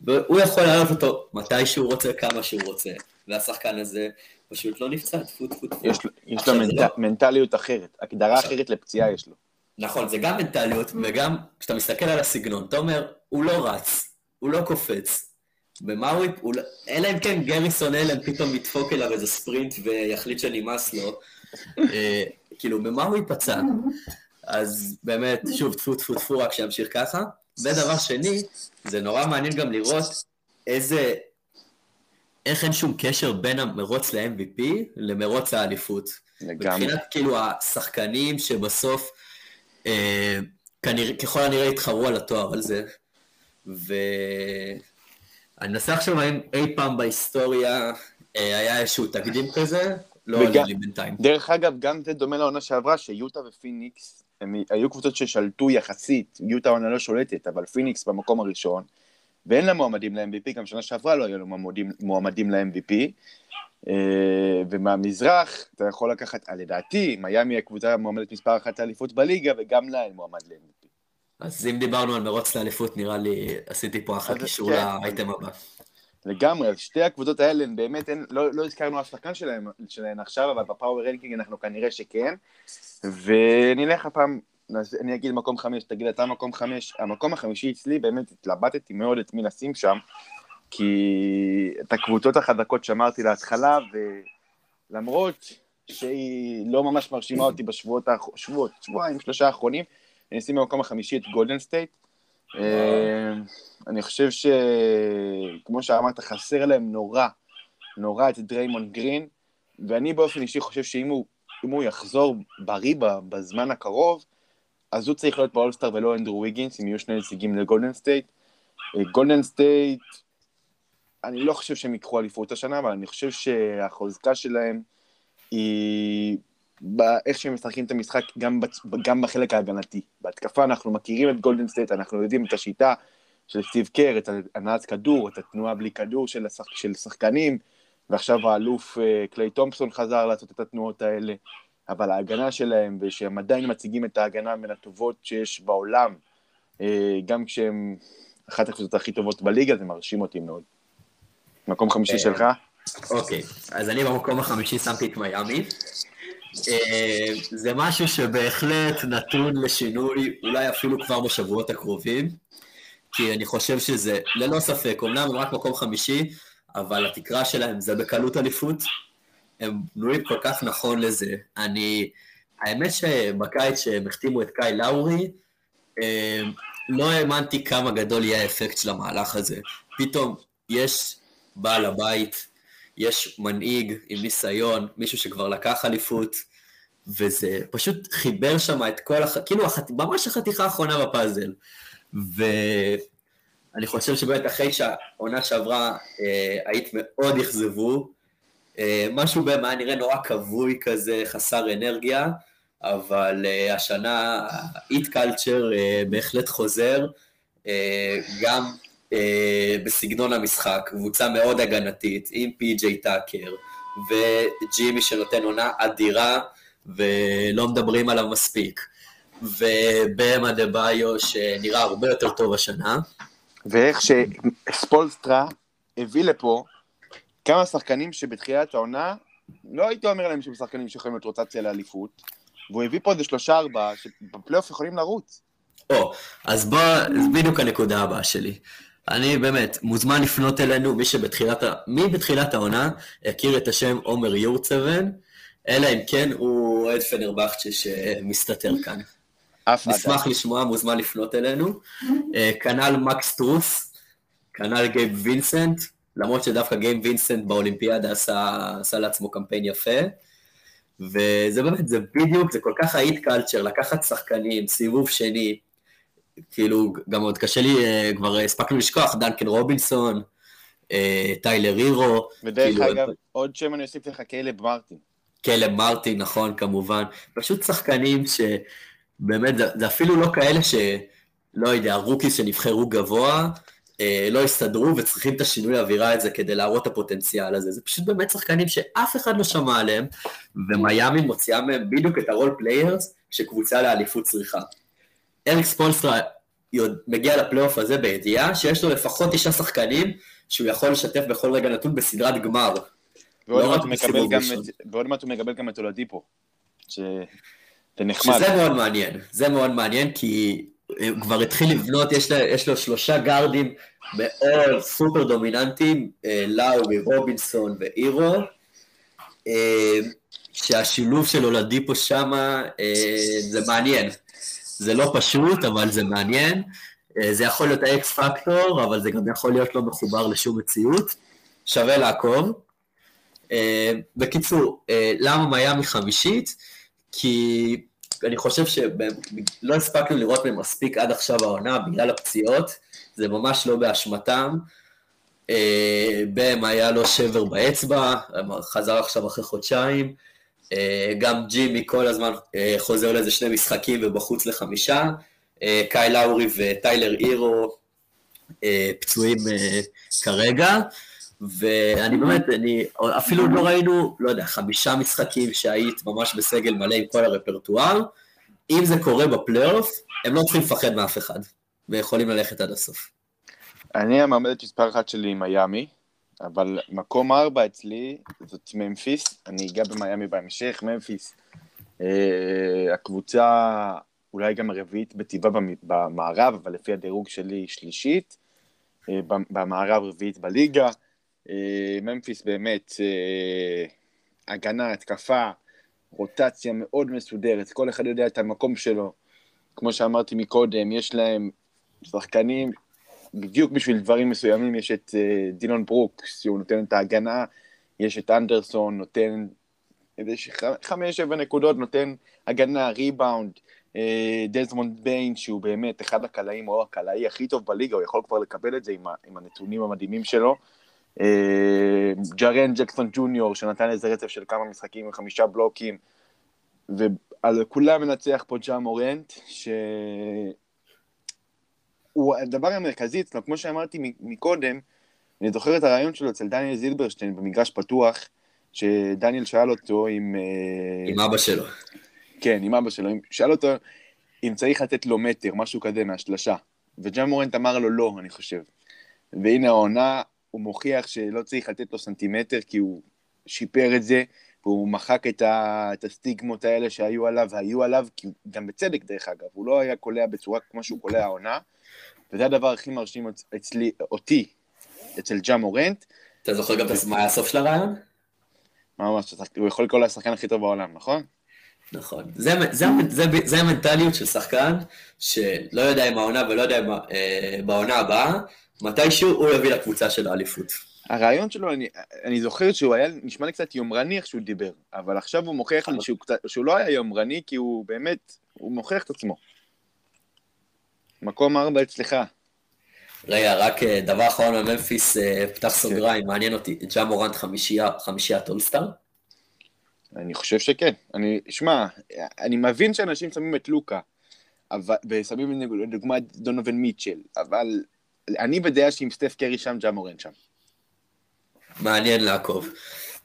והוא יכול לעלות אותו מתי שהוא רוצה, כמה שהוא רוצה, והשחקן הזה פשוט לא נפצע, טפו טפו טפו. יש לו מנט... לא. מנטליות אחרת, הגדרה עכשיו... אחרת לפציעה יש לו. נכון, זה גם מנטליות, וגם כשאתה מסתכל על הסגנון, אתה אומר, הוא לא רץ, הוא לא קופץ. במה הוא... הוא... לא- אלא אם כן גריסון אלן פתאום ידפוק אליו איזה ספרינט ויחליט שנמאס לו. אה, כאילו, במה הוא ייפצע? אז באמת, שוב, טפו טפו טפו, רק שימשיך ככה. ודבר שני, זה נורא מעניין גם לראות איזה, איך אין שום קשר בין המרוץ ל-MVP למרוץ האליפות. לגמרי. מבחינת כאילו השחקנים שבסוף, אה, כנראה, ככל הנראה יתחרו על התואר על זה. ואני מנסה לחשוב האם אי פעם בהיסטוריה אה, היה איזשהו תקדים כזה, לא עולה לי בינתיים. דרך אגב, גם זה דומה לעונה שעברה, שיוטה ופיניקס, הם היו קבוצות ששלטו יחסית, יוטה עונה לא שולטת, אבל פיניקס במקום הראשון, ואין לה מועמדים ל-MVP, גם שנה שעברה לא היו לה מועמדים, מועמדים ל-MVP. אה, ומהמזרח, אתה יכול לקחת, אה, לדעתי, מיאמי הקבוצה המועמדת מספר אחת לאליפות בליגה, וגם לה אין מועמד ל-MVP. אז אם דיברנו על מרוץ לאליפות, נראה לי עשיתי פה אחת קישור כן. לאייטם הבא. לגמרי, אז שתי הקבוצות האלה, באמת, אין, לא, לא הזכרנו אף שחקן שלהם, שלהם עכשיו, אבל ב power ranking אנחנו כנראה שכן. ונלך הפעם, אני אגיד מקום חמש, תגיד אתה מקום חמש. המקום החמישי אצלי, באמת התלבטתי מאוד את מי לשים שם, כי את הקבוצות החזקות שמרתי להתחלה, ולמרות שהיא לא ממש מרשימה אותי בשבועות, שבועות, שבועיים, שלושה האחרונים, אני אשים במקום החמישי את גולדן סטייט. אה, אני חושב שכמו שאמרת, חסר להם נורא, נורא את דריימון גרין, ואני באופן אישי חושב שאם הוא, הוא יחזור בריא בזמן הקרוב, אז הוא צריך להיות באולסטאר ולא אנדרו ויגינס, אם יהיו שני נציגים לגולדן סטייט. גולדן סטייט, אני לא חושב שהם ייקחו אליפות השנה, אבל אני חושב שהחוזקה שלהם היא באיך שהם משחקים את המשחק, גם, בצ... גם בחלק ההגנתי. בהתקפה אנחנו מכירים את גולדן סטייט, אנחנו יודעים את השיטה של סטיב קר, את הנעת כדור, את התנועה בלי כדור של, השח... של שחקנים, ועכשיו האלוף אה, קליי תומפסון חזר לעשות את התנועות האלה. אבל ההגנה שלהם, ושהם עדיין מציגים את ההגנה מן הטובות שיש בעולם, אה, גם כשהם אחת הקבוצות הכי טובות בליגה, זה מרשים אותי מאוד. מקום חמישי שלך? אוקיי, אז אני במקום החמישי שמתי את מיאמי. זה משהו שבהחלט נתון לשינוי, אולי אפילו כבר בשבועות הקרובים, כי אני חושב שזה, ללא ספק, אמנם הם רק מקום חמישי, אבל התקרה שלהם זה בקלות אליפות, הם בנויים כל כך נכון לזה. אני, האמת שבקיץ שהם החתימו את קאי לאורי, אה, לא האמנתי כמה גדול יהיה האפקט של המהלך הזה. פתאום יש בעל הבית, יש מנהיג עם ניסיון, מישהו שכבר לקח אליפות, וזה פשוט חיבר שם את כל הח... כאילו החת... ממש החתיכה האחרונה בפאזל. ואני חושב שבאמת אחרי שהעונה שעברה אה, היית מאוד אכזבו, אה, משהו בהם היה נראה נורא כבוי כזה, חסר אנרגיה, אבל uh, השנה ה-Eat Culture uh, בהחלט חוזר, uh, גם uh, בסגנון המשחק, קבוצה מאוד הגנתית, עם פי.ג'יי טאקר, וג'ימי שנותן עונה אדירה, ולא מדברים עליו מספיק. ובמה דה ביו שנראה הרבה יותר טוב השנה. ואיך שספולסטרה הביא לפה כמה שחקנים שבתחילת העונה, לא הייתי אומר להם שהם שחקנים שיכולים להיות רוטציה לאליפות, והוא הביא פה איזה שלושה ארבעה שבפלייאוף יכולים לרוץ. או, אז בוא, בדיוק הנקודה הבאה שלי. אני באמת, מוזמן לפנות אלינו, מי שבתחילת, מי בתחילת העונה הכיר את השם עומר יורצבן, אלא אם כן הוא אוהד פנרבכצ'ה שמסתתר כאן. נשמח לשמוע, מוזמן לפנות אלינו. אה, כנ"ל מקס סטרוס, כנ"ל גייב וינסנט, למרות שדווקא גייב וינסנט באולימפיאדה עשה, עשה לעצמו קמפיין יפה. וזה באמת, זה בדיוק, זה כל כך Heat culture, לקחת שחקנים, סיבוב שני, כאילו, גם עוד קשה לי, אה, כבר הספקנו לשכוח, דנקן רובינסון, אה, טיילר הירו. ודרך כאילו, אגב, עוד שם אני אוסיף לך, קלב מרטין. קלב מרטין, נכון, כמובן. פשוט שחקנים שבאמת, זה, זה אפילו לא כאלה ש... לא יודע, rookies שנבחרו גבוה, אה, לא הסתדרו וצריכים את השינוי האווירה הזה כדי להראות את הפוטנציאל הזה. זה פשוט באמת שחקנים שאף אחד לא שמע עליהם, ומיאמי מוציאה מהם בדיוק את ה role players שקבוצה לאליפות צריכה. אריק ספולסטרה מגיע לפלייאוף הזה בידיעה שיש לו לפחות תשעה שחקנים שהוא יכול לשתף בכל רגע נתון בסדרת גמר. ועוד לא מעט הוא מקבל גם את אולדיפו. שזה נחמד. שזה מאוד מעניין, זה מאוד מעניין כי הוא כבר התחיל לבנות, יש, לה, יש לו שלושה גארדים מאוד סופר דומיננטיים, אה, לאורי, רובינסון ואירו, אה, שהשילוב של הולדיפו שמה אה, זה מעניין. זה לא פשוט, אבל זה מעניין. זה יכול להיות האקס פקטור, אבל זה גם יכול להיות לא מחובר לשום מציאות. שווה לעקוב. בקיצור, למה מיאמי חמישית? כי אני חושב שלא הספקנו לראות מהם מספיק עד עכשיו העונה בגלל הפציעות, זה ממש לא באשמתם. אה, בהם היה לו שבר באצבע, חזר עכשיו אחרי חודשיים. אה, גם ג'ימי כל הזמן אה, חוזר לאיזה שני משחקים ובחוץ לחמישה. קאי לאורי וטיילר אירו פצועים כרגע. ואני באמת, אני, אפילו לא ראינו, לא יודע, חמישה משחקים שהיית ממש בסגל מלא עם כל הרפרטואר. אם זה קורה בפלייאוף, הם לא צריכים לפחד מאף אחד, ויכולים ללכת עד הסוף. אני המעמדת מספר אחת שלי עם מיאמי, אבל מקום ארבע אצלי זאת ממפיס, אני אגע במיאמי בהמשך, ממפיס. אה, הקבוצה אולי גם הרביעית בטבעה במערב, אבל לפי הדירוג שלי שלישית. אה, במערב רביעית בליגה. אה, ממפיס באמת, אה, הגנה, התקפה, רוטציה מאוד מסודרת, כל אחד יודע את המקום שלו. כמו שאמרתי מקודם, יש להם שחקנים, בדיוק בשביל דברים מסוימים, יש את uh, דילון ברוקס, שהוא נותן את ההגנה, יש את אנדרסון, נותן איזה חמש, שבע נקודות, נותן הגנה, ריבאונד, דזמונד ביין, שהוא באמת אחד הקלעים, או הקלעי הכי טוב בליגה, הוא יכול כבר לקבל את זה עם הנתונים המדהימים שלו. אה, ג'רן ג'קסון ג'וניור, שנתן איזה רצף של כמה משחקים עם חמישה בלוקים, ועל כולם מנצח פה ג'ה מורנט, שהוא הדבר המרכזי אצלו, כמו שאמרתי מקודם, אני זוכר את הריאיון שלו אצל דניאל זילברשטיין במגרש פתוח, שדניאל שאל אותו אם... עם אבא שלו. כן, עם אבא שלו, שאל אותו אם צריך לתת לו מטר, משהו כזה מהשלשה. וג'ה מורנט אמר לו לא, אני חושב. והנה העונה, הוא מוכיח שלא צריך לתת לו סנטימטר, כי הוא שיפר את זה, והוא מחק את, ה, את הסטיגמות האלה שהיו עליו, והיו עליו, כי גם בצדק דרך אגב, הוא לא היה קולע בצורה כמו שהוא קולע העונה, וזה הדבר הכי מרשים אצלי, אותי, אצל ג'ה מורנט. אתה זוכר גם מה היה הסוף של הרעיון? ממש, הוא יכול לקרוא לשחקן הכי טוב בעולם, נכון? נכון. זה, זה, זה, זה המנטליות של שחקן שלא יודע אם העונה ולא יודע אם אה, בעונה הבאה, מתישהו הוא יביא לקבוצה של האליפות. הרעיון שלו, אני, אני זוכר שהוא היה, נשמע לי קצת יומרני איך שהוא דיבר, אבל עכשיו הוא מוכיח לי שהוא, שהוא לא היה יומרני, כי הוא באמת, הוא מוכיח את עצמו. מקום ארבע אצלך. רגע, רק אה, דבר אחרון מממפיס, אה, פתח סוגריים, מעניין אותי, ג'ה מורנט חמישיית אולסטאר? אני חושב שכן. אני, שמע, אני מבין שאנשים שמים את לוקה, ושמים לדוגמה את דונובין מיטשל, אבל אני בדעה שעם סטף קרי שם, ג'ה מורנט שם. מעניין לעקוב.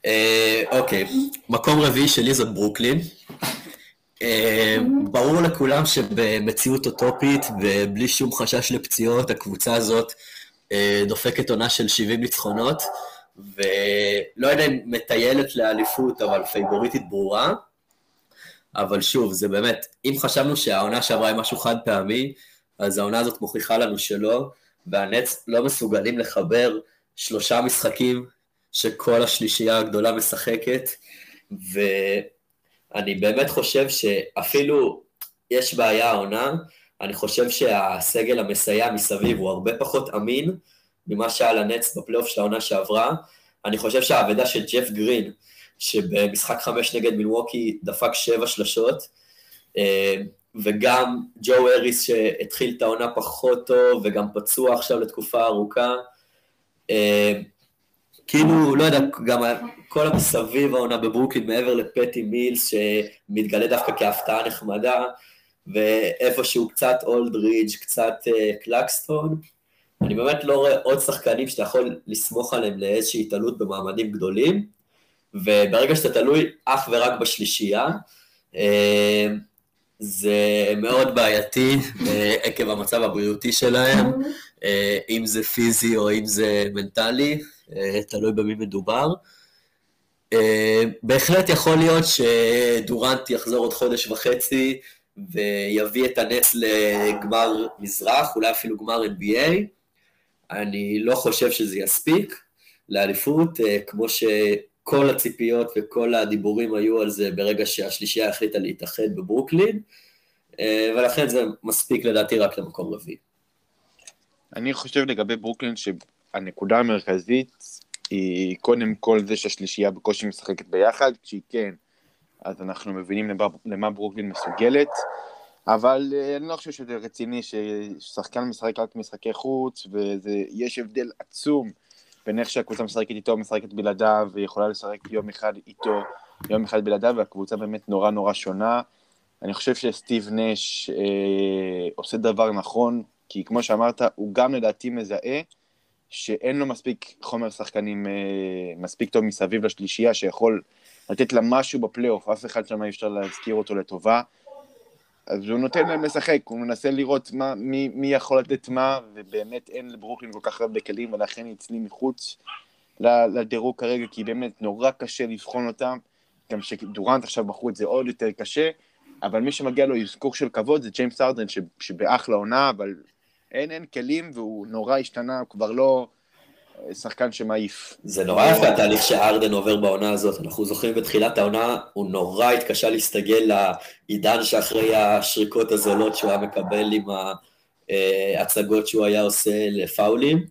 אה, אוקיי, מקום רביעי שלי זאת ברוקלין. אה, ברור לכולם שבמציאות אוטופית ובלי שום חשש לפציעות, הקבוצה הזאת אה, דופקת עונה של 70 ניצחונות, ולא יודע אם מטיילת לאליפות, אבל פייבוריטית ברורה. אבל שוב, זה באמת, אם חשבנו שהעונה שעברה היא משהו חד פעמי, אז העונה הזאת מוכיחה לנו שלא, והנץ לא מסוגלים לחבר שלושה משחקים שכל השלישייה הגדולה משחקת, ואני באמת חושב שאפילו יש בעיה העונה, אני חושב שהסגל המסייע מסביב הוא הרבה פחות אמין ממה שהיה לנץ בפלייאוף של העונה שעברה. אני חושב שהאבדה של ג'ף גרין, שבמשחק חמש נגד מילווקי דפק שבע שלשות, אה, וגם ג'ו אריס שהתחיל את העונה פחות טוב וגם פצוע עכשיו לתקופה ארוכה. אה, כאילו, לא יודע, גם כל המסביב העונה בברוקלין, מעבר לפטי מילס, שמתגלה דווקא כהפתעה נחמדה, ואיפשהו קצת אולדרידג', קצת uh, קלקסטון, אני באמת לא רואה עוד שחקנים שאתה יכול לסמוך עליהם לאיזושהי התעלות במעמדים גדולים, וברגע שאתה תלוי אך ורק בשלישייה, uh, זה מאוד בעייתי עקב המצב הבריאותי שלהם, אם זה פיזי או אם זה מנטלי, אה, תלוי במי מדובר. אה, בהחלט יכול להיות שדורנט יחזור עוד חודש וחצי ויביא את הנץ לגמר מזרח, אולי אפילו גמר NBA. אני לא חושב שזה יספיק לאליפות, אה, כמו שכל הציפיות וכל הדיבורים היו על זה ברגע שהשלישייה החליטה להתאחד בברוקלין, ולכן זה מספיק לדעתי רק למקום רביעי. אני חושב לגבי ברוקלין הנקודה המרכזית היא קודם כל זה שהשלישייה בקושי משחקת ביחד, כשהיא כן, אז אנחנו מבינים למה, למה ברוקלין מסוגלת, אבל uh, אני לא חושב שזה רציני ששחקן משחק רק משחקי חוץ, ויש הבדל עצום בין איך שהקבוצה משחקת איתו, משחקת בלעדיו, ויכולה לשחק יום אחד איתו, יום אחד בלעדיו, והקבוצה באמת נורא נורא שונה. אני חושב שסטיב נש אה, עושה דבר נכון, כי כמו שאמרת, הוא גם לדעתי מזהה שאין לו מספיק חומר שחקנים אה, מספיק טוב מסביב לשלישייה, שיכול לתת לה משהו בפלייאוף, אף אחד שם אי אפשר להזכיר אותו לטובה. אז הוא נותן להם לשחק, הוא מנסה לראות מה, מי, מי יכול לתת מה, ובאמת אין לברוקלין כל כך הרבה כלים, ולכן היא אצלי מחוץ לדירוג כרגע, כי באמת נורא קשה לבחון אותם. גם שדורנט עכשיו בחרו את זה עוד יותר קשה, אבל מי שמגיע לו אזכור של כבוד זה ג'יימס ארדן, שבאחלה עונה, אבל אין, אין כלים, והוא נורא השתנה, הוא כבר לא שחקן שמעיף. זה נורא יפה התהליך שארדן עובר בעונה הזאת. אנחנו זוכרים בתחילת העונה, הוא נורא התקשה להסתגל לעידן שאחרי השריקות הזולות שהוא היה מקבל עם ההצגות שהוא היה עושה לפאולים.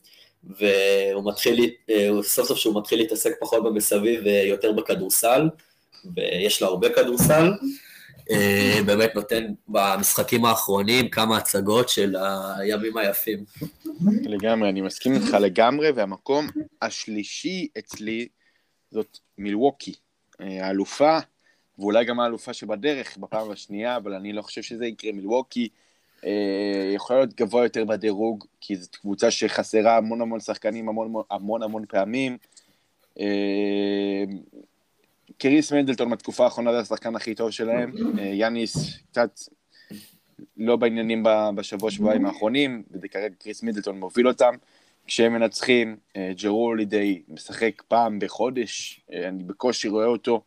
והוא מתחיל, אה, סוף סוף שהוא מתחיל להתעסק פחות במסביב ויותר בכדורסל, ויש לו הרבה כדורסל, אה, באמת נותן במשחקים האחרונים כמה הצגות של הימים היפים. לגמרי, אני מסכים איתך לגמרי, והמקום השלישי אצלי זאת מילווקי, אה, האלופה, ואולי גם האלופה שבדרך בפעם השנייה, אבל אני לא חושב שזה יקרה. מילווקי אה, יכולה להיות גבוה יותר בדירוג, כי זאת קבוצה שחסרה המון המון שחקנים המון המון, המון פעמים. קריס מנדלטון בתקופה האחרונה זה השחקן הכי טוב שלהם, אה, יאניס קצת לא בעניינים בשבוע שבועיים האחרונים, וכרגע קריס מנדלטון מוביל אותם. כשהם מנצחים, אה, ג'רו לידי משחק פעם בחודש, אה, אני בקושי רואה אותו,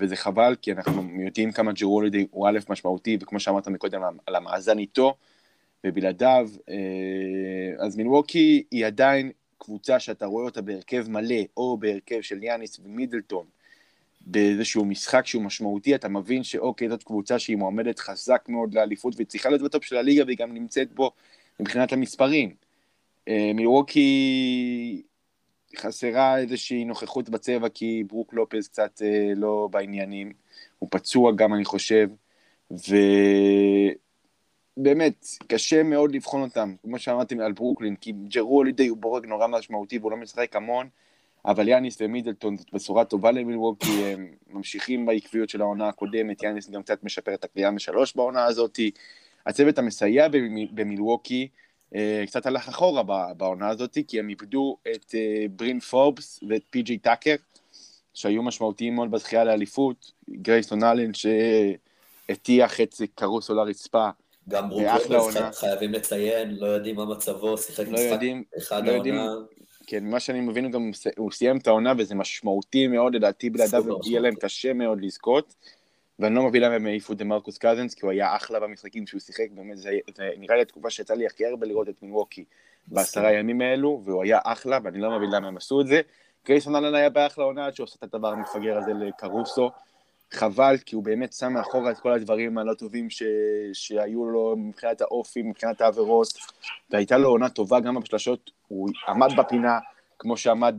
וזה חבל, כי אנחנו יודעים כמה ג'רו לידי הוא א' משמעותי, וכמו שאמרת מקודם, על המאזן איתו, ובלעדיו, אז מילווקי היא עדיין קבוצה שאתה רואה אותה בהרכב מלא, או בהרכב של יאניס ומידלטון, באיזשהו משחק שהוא משמעותי, אתה מבין שאוקיי, זאת קבוצה שהיא מועמדת חזק מאוד לאליפות, והיא צריכה להיות בטופ של הליגה, והיא גם נמצאת בו מבחינת המספרים. אה, מילווקי חסרה איזושהי נוכחות בצבע, כי ברוק לופז קצת אה, לא בעניינים. הוא פצוע גם, אני חושב, ובאמת, קשה מאוד לבחון אותם, כמו שאמרתי על ברוקלין, כי ג'רו הולידי הוא בורג נורא משמעותי והוא לא משחק המון, אבל יאניס ומידלטון זאת בשורה טובה למילווקי, הם ממשיכים בעקביות של העונה הקודמת, יאניס גם קצת משפר את הקריאה משלוש בעונה הזאת. הצוות המסייע במילווקי אה, קצת הלך אחורה בעונה הזאת, כי הם איבדו את אה, ברין פורבס ואת פי.ג'י טאקר, שהיו משמעותיים מאוד בזכייה לאליפות, גרייסון אלן שהטיח את קרוסו לרצפה. גם ברוק חייבים לציין, לא יודעים מה מצבו, שיחק לא משחק אחד לא העונה. כן, מה שאני מבין, גם הוא סיים את העונה וזה משמעותי מאוד, לדעתי בלעדיו יהיה להם קשה מאוד לזכות. ואני לא מבין למה הם העיפו את מרקוס קזנס, כי הוא היה אחלה במשחקים שהוא שיחק, באמת, זה, זה נראה לי התקופה שיצא לי הכי הרבה לראות את מילווקי בעשרה ימים האלו, והוא היה אחלה, ואני לא מבין למה הם עשו את זה. קרייסון אלן היה באחלה עונה עד שהוא עושה את הדבר המפגר הזה לקרוסו. חבל, כי הוא באמת שם מאחורה את כל הדברים הלא טובים ש... שהיו לו מבחינת האופי, מבחינת העבירות, והייתה לו עונה טובה גם בשלשות, הוא עמד בפינה, כמו שעמד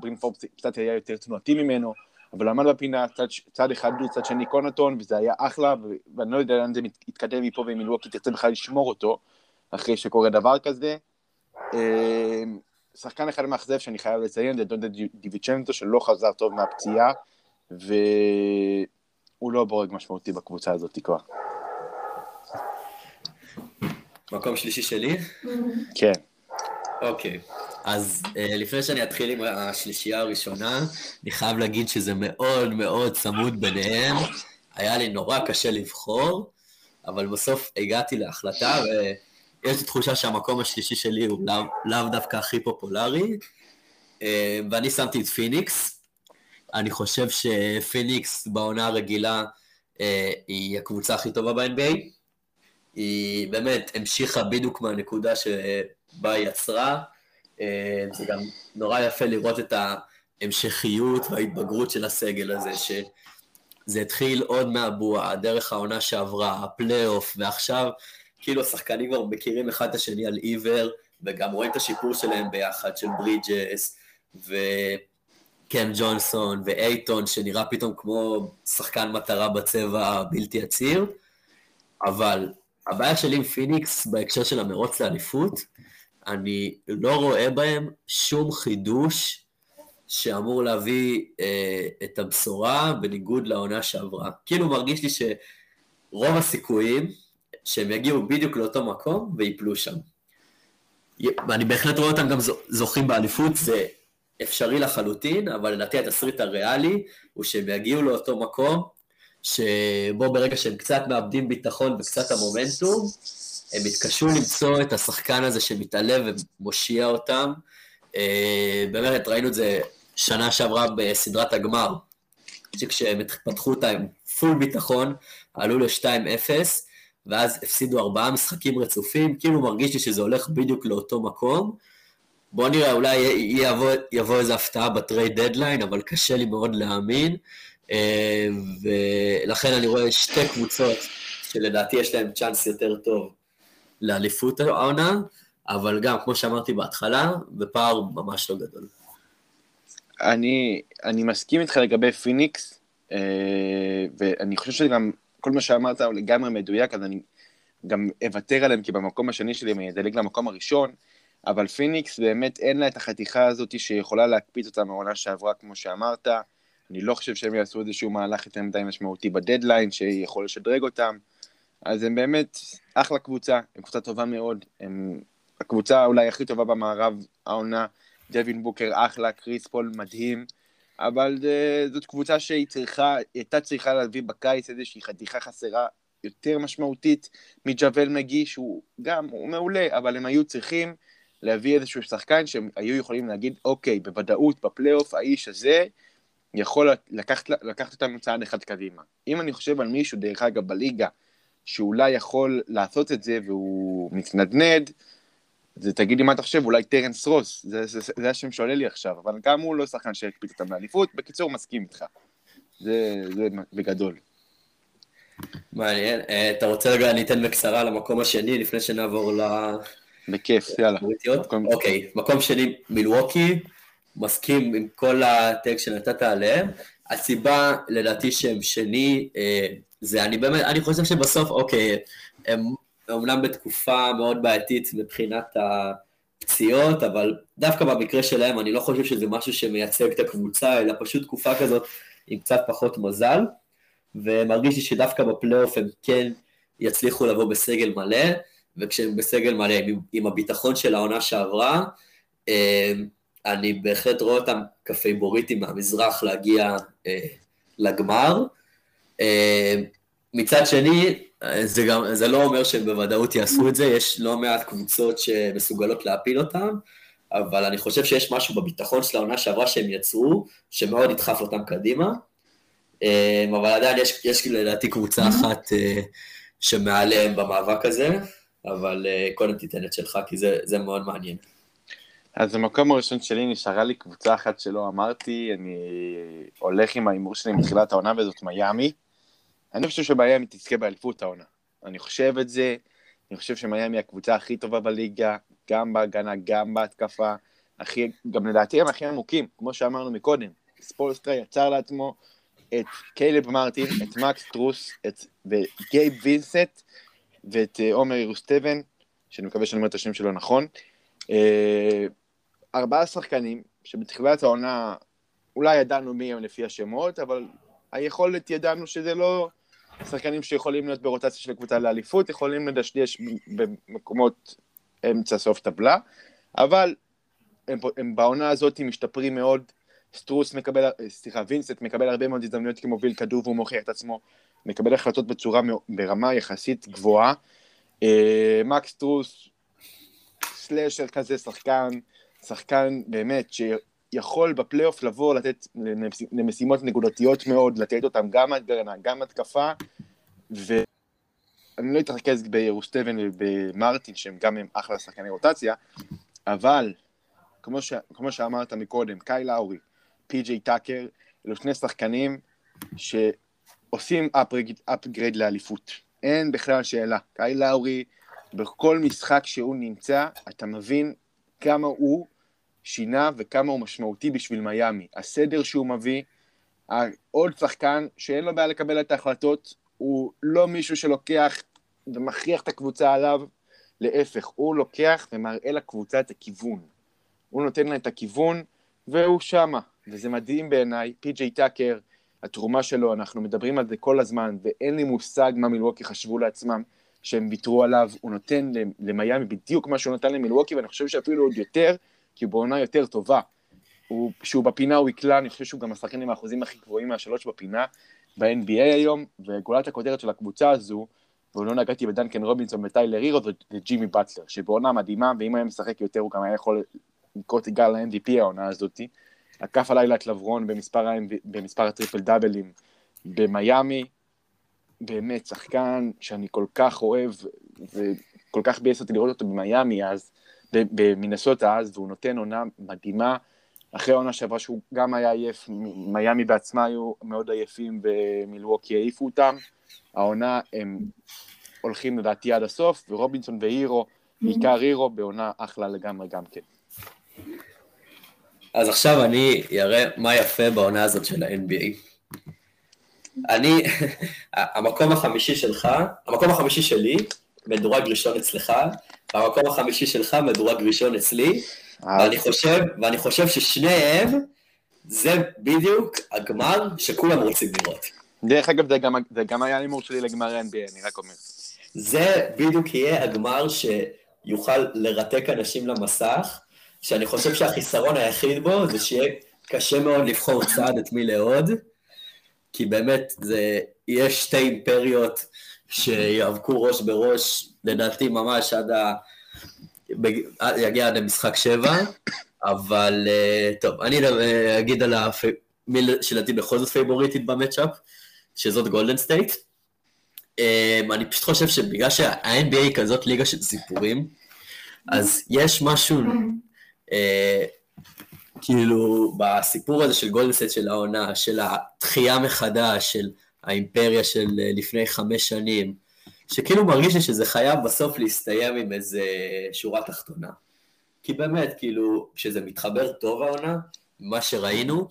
ברין פורקס קצת היה יותר תנועתי ממנו, אבל עמד בפינה, צד, צד אחד בלי צד שני קונטון, וזה היה אחלה, ואני לא יודע לאן זה יתקדם מפה ומילווקי תרצה בכלל לשמור אותו, אחרי שקורה דבר כזה. אה, שחקן אחד מאכזב שאני חייב לציין, זה דונדה דיוויצ'נטו, שלא חזר טוב מהפציעה. והוא לא בורג משמעותי בקבוצה הזאת כבר. מקום שלישי שלי? כן. אוקיי, אז uh, לפני שאני אתחיל עם השלישייה הראשונה, אני חייב להגיד שזה מאוד מאוד צמוד ביניהם. היה לי נורא קשה לבחור, אבל בסוף הגעתי להחלטה, ויש לי תחושה שהמקום השלישי שלי הוא לאו, לאו דווקא הכי פופולרי, uh, ואני שמתי את פיניקס, אני חושב שפיניקס בעונה הרגילה אה, היא הקבוצה הכי טובה ב-NBA. היא באמת המשיכה בדיוק מהנקודה שבה היא יצרה. אה, זה גם נורא יפה לראות את ההמשכיות וההתבגרות של הסגל הזה, שזה התחיל עוד מהבועה, דרך העונה שעברה, הפלייאוף, ועכשיו כאילו השחקנים כבר מכירים אחד את השני על עיוור, וגם רואים את השיפור שלהם ביחד, של ברידג'ס, ו... קם ג'ונסון ואייטון, שנראה פתאום כמו שחקן מטרה בצבע הבלתי עציר, אבל הבעיה שלי עם פיניקס בהקשר של המרוץ לאליפות, אני לא רואה בהם שום חידוש שאמור להביא אה, את הבשורה בניגוד לעונה שעברה. כאילו מרגיש לי שרוב הסיכויים שהם יגיעו בדיוק לאותו מקום ויפלו שם. ואני בהחלט רואה אותם גם זוכים באליפות, זה אפשרי לחלוטין, אבל לדעתי התסריט הריאלי הוא שהם יגיעו לאותו מקום, שבו ברגע שהם קצת מאבדים ביטחון וקצת המומנטום, הם יתקשו למצוא את השחקן הזה שמתעלה ומושיע אותם. אה, באמת, ראינו את זה שנה שעברה בסדרת הגמר, שכשהם פתחו אותה עם פול ביטחון, עלו ל-2-0, ואז הפסידו ארבעה משחקים רצופים, כאילו מרגיש לי שזה הולך בדיוק לאותו מקום. בוא נראה, אולי יבוא, יבוא איזו הפתעה ב trade deadline, אבל קשה לי מאוד להאמין. אה, ולכן אני רואה שתי קבוצות שלדעתי יש להן צ'אנס יותר טוב לאליפות העונה, אבל גם, כמו שאמרתי בהתחלה, בפער ממש לא גדול. אני, אני מסכים איתך לגבי פיניקס, אה, ואני חושב שגם כל מה שאמרת הוא לגמרי מדויק, אז אני גם אוותר עליהם, כי במקום השני שלי אני אדלג למקום הראשון. אבל פיניקס באמת אין לה את החתיכה הזאת שיכולה להקפיץ אותה מהעונה שעברה, כמו שאמרת. אני לא חושב שהם יעשו איזשהו מהלך יותר מדי משמעותי בדדליין, שיכול לשדרג אותם. אז הם באמת אחלה קבוצה, הם קבוצה טובה מאוד. הם הקבוצה אולי הכי טובה במערב העונה. דווין בוקר אחלה, קריס פול מדהים. אבל אה, זאת קבוצה שהיא צריכה, הייתה צריכה להביא בקיץ איזושהי חתיכה חסרה יותר משמעותית מג'אוול מגי, שהוא גם, הוא מעולה, אבל הם היו צריכים להביא איזשהו שחקן שהם היו יכולים להגיד, אוקיי, בוודאות בפלייאוף האיש הזה יכול לקחת, לקחת אותנו צעד אחד קדימה. אם אני חושב על מישהו, דרך אגב, בליגה, שאולי יכול לעשות את זה והוא מתנדנד, זה תגיד לי מה אתה חושב, אולי טרנס רוס, זה, זה, זה, זה השם שעולה לי עכשיו, אבל גם הוא לא שחקן שהקפיץ אותם לאליפות, בקיצור, מסכים איתך. זה, זה בגדול. מעניין. אה, אתה רוצה רגע, אני אתן בקצרה למקום השני, לפני שנעבור ל... בכיף, יאללה. מקום... אוקיי, מקום שני, מילווקי, מסכים עם כל הטק שנתת עליהם. הסיבה, לדעתי, שהם שני, אה, זה אני באמת, אני חושב שבסוף, אוקיי, הם אומנם בתקופה מאוד בעייתית מבחינת הפציעות, אבל דווקא במקרה שלהם אני לא חושב שזה משהו שמייצג את הקבוצה, אלא פשוט תקופה כזאת עם קצת פחות מזל, ומרגיש לי שדווקא בפלייאוף הם כן יצליחו לבוא בסגל מלא, וכשהם בסגל מלא עם, עם הביטחון של העונה שעברה, אה, אני בהחלט רואה אותם כפייבוריטים מהמזרח להגיע אה, לגמר. אה, מצד שני, זה, גם, זה לא אומר שהם בוודאות יעשו את זה, יש לא מעט קבוצות שמסוגלות להפיל אותם, אבל אני חושב שיש משהו בביטחון של העונה שעברה שהם יצרו, שמאוד ידחף אותם קדימה. אבל עדיין יש, יש לדעתי קבוצה אחת שמעליהם במאבק הזה, אבל קודם תיתן את שלך, כי זה, זה מאוד מעניין. אז המקום הראשון שלי נשארה לי קבוצה אחת שלא אמרתי, אני הולך עם ההימור שלי מתחילת העונה וזאת מיאמי. אני חושב שמיאמי תזכה באליפות העונה. אני חושב את זה, אני חושב שמיאמי הקבוצה הכי טובה בליגה, גם בהגנה, גם בהתקפה, הכי, גם לדעתי הם הכי עמוקים, כמו שאמרנו מקודם. ספולסטרה יצר לעצמו את קיילב מרטין, את מקס טרוס, את גייב וינסנט ואת אה, עומר יורטסבן, שאני מקווה שאני אומר את השם שלו נכון. אה, ארבעה שחקנים, שבתחילת העונה אולי ידענו מי הם לפי השמות, אבל היכולת ידענו שזה לא שחקנים שיכולים להיות ברוטציה של קבוצה לאליפות, יכולים לדשדש במקומות אמצע סוף טבלה, אבל הם, הם בעונה הזאת משתפרים מאוד, סטרוס מקבל, סליחה, וינסנט מקבל הרבה מאוד הזדמנויות כמוביל כדור והוא מוכיח את עצמו, מקבל החלטות בצורה, ברמה יחסית גבוהה. אה, מקס סטרוס, סלאשר כזה, שחקן, שחקן באמת שיכול בפלייאוף לבוא לתת למשימות נקודתיות מאוד, לתת אותם גם הגנה, גם התקפה, ואני לא אתרכז בירוסטבן ובמרטין, שהם גם הם אחלה שחקני רוטציה, אבל כמו, ש... כמו שאמרת מקודם, קאי לאורי, פי.ג'יי טאקר, אלו שני שחקנים שעושים אפגרייד לאליפות. אין בכלל שאלה. קאי לאורי, בכל משחק שהוא נמצא, אתה מבין כמה הוא שינה וכמה הוא משמעותי בשביל מיאמי. הסדר שהוא מביא, עוד שחקן שאין לו בעיה לקבל את ההחלטות, הוא לא מישהו שלוקח ומכריח את הקבוצה עליו, להפך, הוא לוקח ומראה לקבוצה את הכיוון. הוא נותן לה את הכיוון, והוא שמה, וזה מדהים בעיניי. פי.ג'יי טאקר, התרומה שלו, אנחנו מדברים על זה כל הזמן, ואין לי מושג מה מילווקי חשבו לעצמם שהם ויתרו עליו. הוא נותן למיאמי בדיוק מה שהוא נתן למילווקי, ואני חושב שאפילו עוד יותר, כי הוא בעונה יותר טובה. הוא, כשהוא בפינה הוא יקלע, אני חושב שהוא גם השחקן עם האחוזים הכי גבוהים מהשלוש בפינה ב-NBA היום, וגולת הכותרת של הקבוצה הזו, ולא נגעתי בדנקן רובינסון וטיילר הירו, זה ג'ימי באטלר, שבעונה מדהימה, ואם היה משחק יותר הוא גם היה יכול לקרוא תיגר ל-MVP העונה הזאתי. עקף הלילה את לברון במספר, במספר הטריפל דאבלים במיאמי, באמת שחקן שאני כל כך אוהב, וכל כך ביאס אותי לראות אותו במיאמי אז, במינסוטה אז, והוא נותן עונה מדהימה. אחרי העונה שעברה שהוא גם היה עייף, מיאמי בעצמה היו מאוד עייפים ומילווקי העיפו אותם. העונה הם הולכים לדעתי עד הסוף, ורובינסון והירו, בעיקר הירו, בעונה אחלה לגמרי גם כן. אז עכשיו אני אראה מה יפה בעונה הזאת של ה-NBA. אני, המקום החמישי שלך, המקום החמישי שלי, מדורג ראשון אצלך, והמקום החמישי שלך מדורג ראשון אצלי, ואני חושב, ואני חושב ששניהם, זה בדיוק הגמר שכולם רוצים לראות. דרך אגב, זה גם, זה גם היה הימור שלי לגמר NBA, אני רק אומר. זה בדיוק יהיה הגמר שיוכל לרתק אנשים למסך, שאני חושב שהחיסרון היחיד בו זה שיהיה קשה מאוד לבחור צעד את מי לאהוד, כי באמת זה, יש שתי אימפריות שיאבקו ראש בראש, לדעתי ממש עד ה... יגיע עד למשחק שבע, אבל אה, טוב, אני אגיד על הפ... מי שלדעתי בכל זאת פייבוריטית במצ'אפ, שזאת גולדן סטייט. אמ, אני פשוט חושב שבגלל שה-NBA היא כזאת ליגה של סיפורים, אז יש משהו, אה, כאילו, בסיפור הזה של גולדן סטייט של העונה, של התחייה מחדש, של האימפריה של אה, לפני חמש שנים, שכאילו מרגיש לי שזה חייב בסוף להסתיים עם איזה שורה תחתונה. כי באמת, כאילו, כשזה מתחבר טוב העונה, מה שראינו,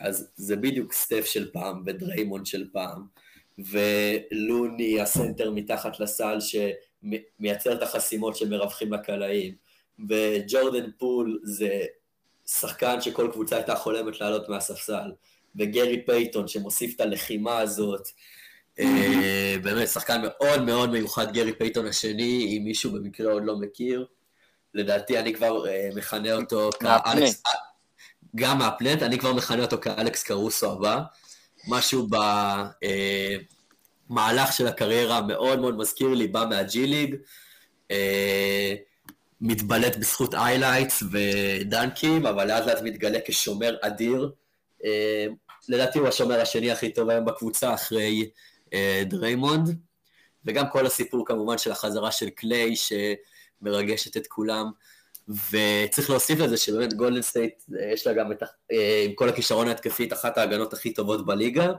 אז זה בדיוק סטף של פעם ודריימונד של פעם, ולוני הסנטר מתחת לסל שמייצר את החסימות שמרווחים לקלעים, וג'ורדן פול זה שחקן שכל קבוצה הייתה חולמת לעלות מהספסל, וגרי פייטון שמוסיף את הלחימה הזאת, אה, באמת, שחקן מאוד מאוד מיוחד, גרי פייטון השני, אם מישהו במקרה עוד לא מכיר. לדעתי אני כבר אה, מכנה אותו כאלכס... גם מהפלנט, אני כבר מכנה אותו כאלכס קרוסו הבא. משהו במהלך אה, של הקריירה מאוד מאוד מזכיר לי, בא מהג'י ליג. מתבלט בזכות highlights ודנקים, אבל לאט לאט מתגלה כשומר אדיר. לדעתי הוא השומר השני הכי טוב היום בקבוצה, אחרי אה, דריימונד, וגם כל הסיפור כמובן של החזרה של קליי שמרגשת את כולם, וצריך להוסיף לזה שבאמת גולדן סטייט אה, יש לה גם את, אה, עם כל הכישרון ההתקפי את אחת ההגנות הכי טובות בליגה,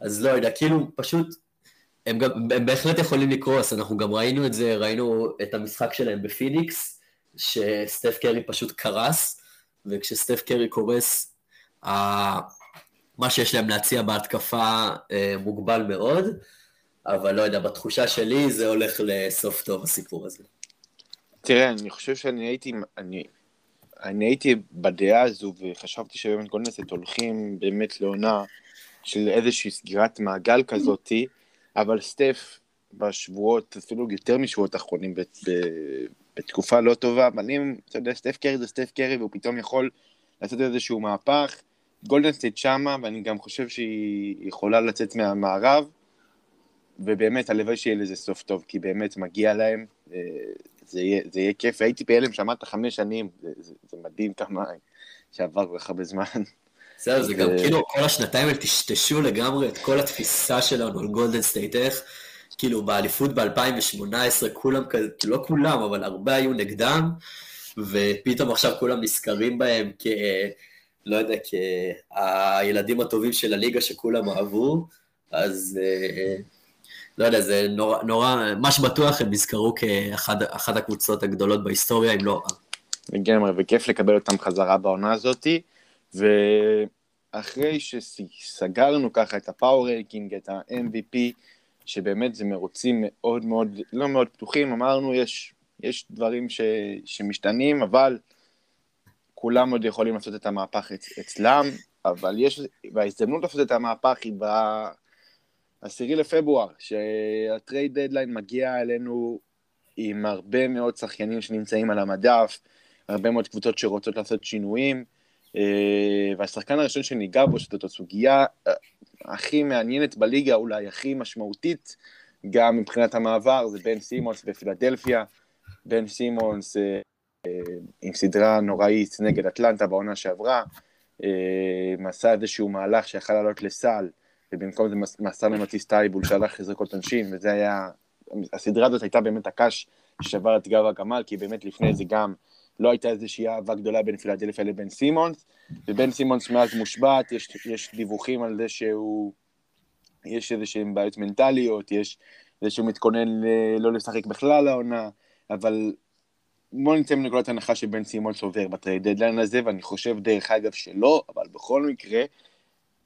אז לא יודע, כאילו פשוט הם, גם, הם בהחלט יכולים לקרוס, אנחנו גם ראינו את זה, ראינו את המשחק שלהם בפיניקס, שסטף קרי פשוט קרס, וכשסטף קרי קורס, מה שיש להם להציע בהתקפה אה, מוגבל מאוד, אבל לא יודע, בתחושה שלי זה הולך לסוף טוב הסיפור הזה. תראה, אני חושב שאני הייתי, אני, אני הייתי בדעה הזו וחשבתי שבאמת גולדנסט הולכים באמת לעונה של איזושהי סגירת מעגל כזאתי, אבל סטף בשבועות, אפילו יותר משבועות אחרונים, ב, ב, בתקופה לא טובה, אבל אם, אתה יודע, סטף קרי זה סטף קרי והוא פתאום יכול לעשות איזשהו מהפך, גולדן סטייט שמה, ואני גם חושב שהיא יכולה לצאת מהמערב, ובאמת, הלוואי שיהיה לזה סוף טוב, כי באמת מגיע להם, אה, זה יהיה, זה יהיה כיף. הייתי בהלם, שמעת חמש שנים, זה, זה, זה מדהים כמה שעבר כל כך הרבה זמן. זהו, זה גם כאילו כל השנתיים האלה טשטשו לגמרי את כל התפיסה שלנו על גולדן סטייט, איך כאילו באליפות ב-2018 כולם כזה, לא כולם, אבל הרבה היו נגדם, ופתאום עכשיו כולם נזכרים בהם כ... לא יודע, כהילדים הטובים של הליגה שכולם אהבו, אז אה, לא יודע, זה נורא, נורא, מה שבטוח הם נזכרו כאחת הקבוצות הגדולות בהיסטוריה, אם לא... לגמרי, וכיף לקבל אותם חזרה בעונה הזאתי, ואחרי שסגרנו ככה את ה power ranking, את ה-MVP, שבאמת זה מירוצים מאוד מאוד, לא מאוד פתוחים, אמרנו, יש, יש דברים ש, שמשתנים, אבל כולם עוד יכולים לעשות את המהפך אצ, אצלם, אבל יש, וההזדמנות לעשות את המהפך היא ב-10 לפברואר, שה trade deadline מגיע אלינו עם הרבה מאוד שחקנים שנמצאים על המדף, הרבה מאוד קבוצות שרוצות לעשות שינויים, והשחקן הראשון שניגע בו, שזאת הסוגיה אה, הכי מעניינת בליגה, אולי הכי משמעותית, גם מבחינת המעבר, זה בן סימונס בפילדלפיה. בן סימונס אה, עם סדרה נוראית נגד אטלנטה בעונה שעברה, אה, עשה איזשהו מהלך שיכל לעלות לסל, ובמקום זה מסר למטיס טייבול שהלך לזרקות עונשין, וזה היה, הסדרה הזאת הייתה באמת הקש ששבר את גב הגמל, כי באמת לפני זה גם לא הייתה איזושהי אהבה גדולה בין פילדלפיה לבין סימונס, ובן סימונס מאז מושבת, יש, יש דיווחים על זה שהוא, יש איזה שהם בעיות מנטליות, יש זה שהוא מתכונן לא לשחק בכלל העונה, אבל בוא נצא מנקודת הנחה שבן סימונס עובר ב trade deadline הזה, ואני חושב דרך אגב שלא, אבל בכל מקרה,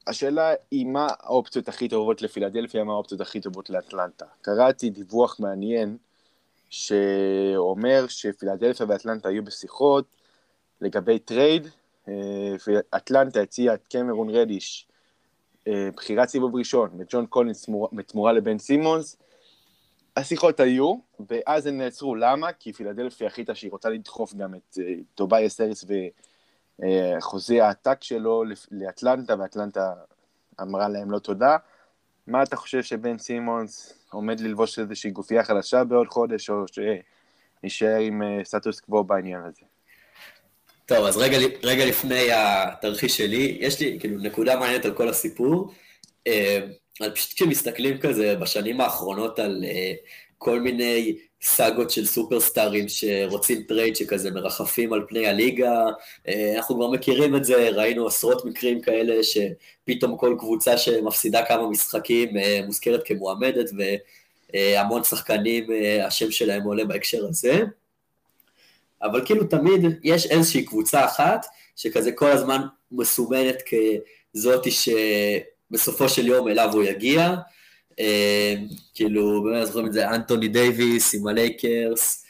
השאלה היא מה האופציות הכי טובות לפילדלפיה, מה האופציות הכי טובות לאטלנטה. קראתי דיווח מעניין שאומר שפילדלפיה ואטלנטה היו בשיחות לגבי trade, אטלנטה הציעה את קמרון רדיש, אה, בחירת סיבוב ראשון, וג'ון קולינס בתמורה לבן סימונס, השיחות היו, ואז הן נעצרו. למה? כי פילדלפיה החליטה שהיא רוצה לדחוף גם את אה, טוביאס האריס אה, חוזה העתק שלו לאטלנטה, ואטלנטה אמרה להם לא תודה. מה אתה חושב שבן סימונס עומד ללבוש איזושהי גופייה חדשה בעוד חודש, או שנשאר עם אה, סטטוס קוו בעניין הזה? טוב, אז רגע, רגע לפני התרחיש שלי, יש לי כאילו נקודה מעניינת על כל הסיפור. אה, פשוט כשמסתכלים כזה בשנים האחרונות על כל מיני סאגות של סופרסטארים שרוצים טרייד שכזה מרחפים על פני הליגה, אה, אנחנו כבר מכירים את זה, ראינו עשרות מקרים כאלה שפתאום כל קבוצה שמפסידה כמה משחקים אה, מוזכרת כמועמדת והמון שחקנים, אה, השם שלהם עולה בהקשר הזה. אבל כאילו תמיד יש איזושהי קבוצה אחת שכזה כל הזמן מסומנת כזאתי שבסופו של יום אליו הוא יגיע, כאילו, באמת זוכרים את זה, אנטוני דייוויס עם הלייקרס,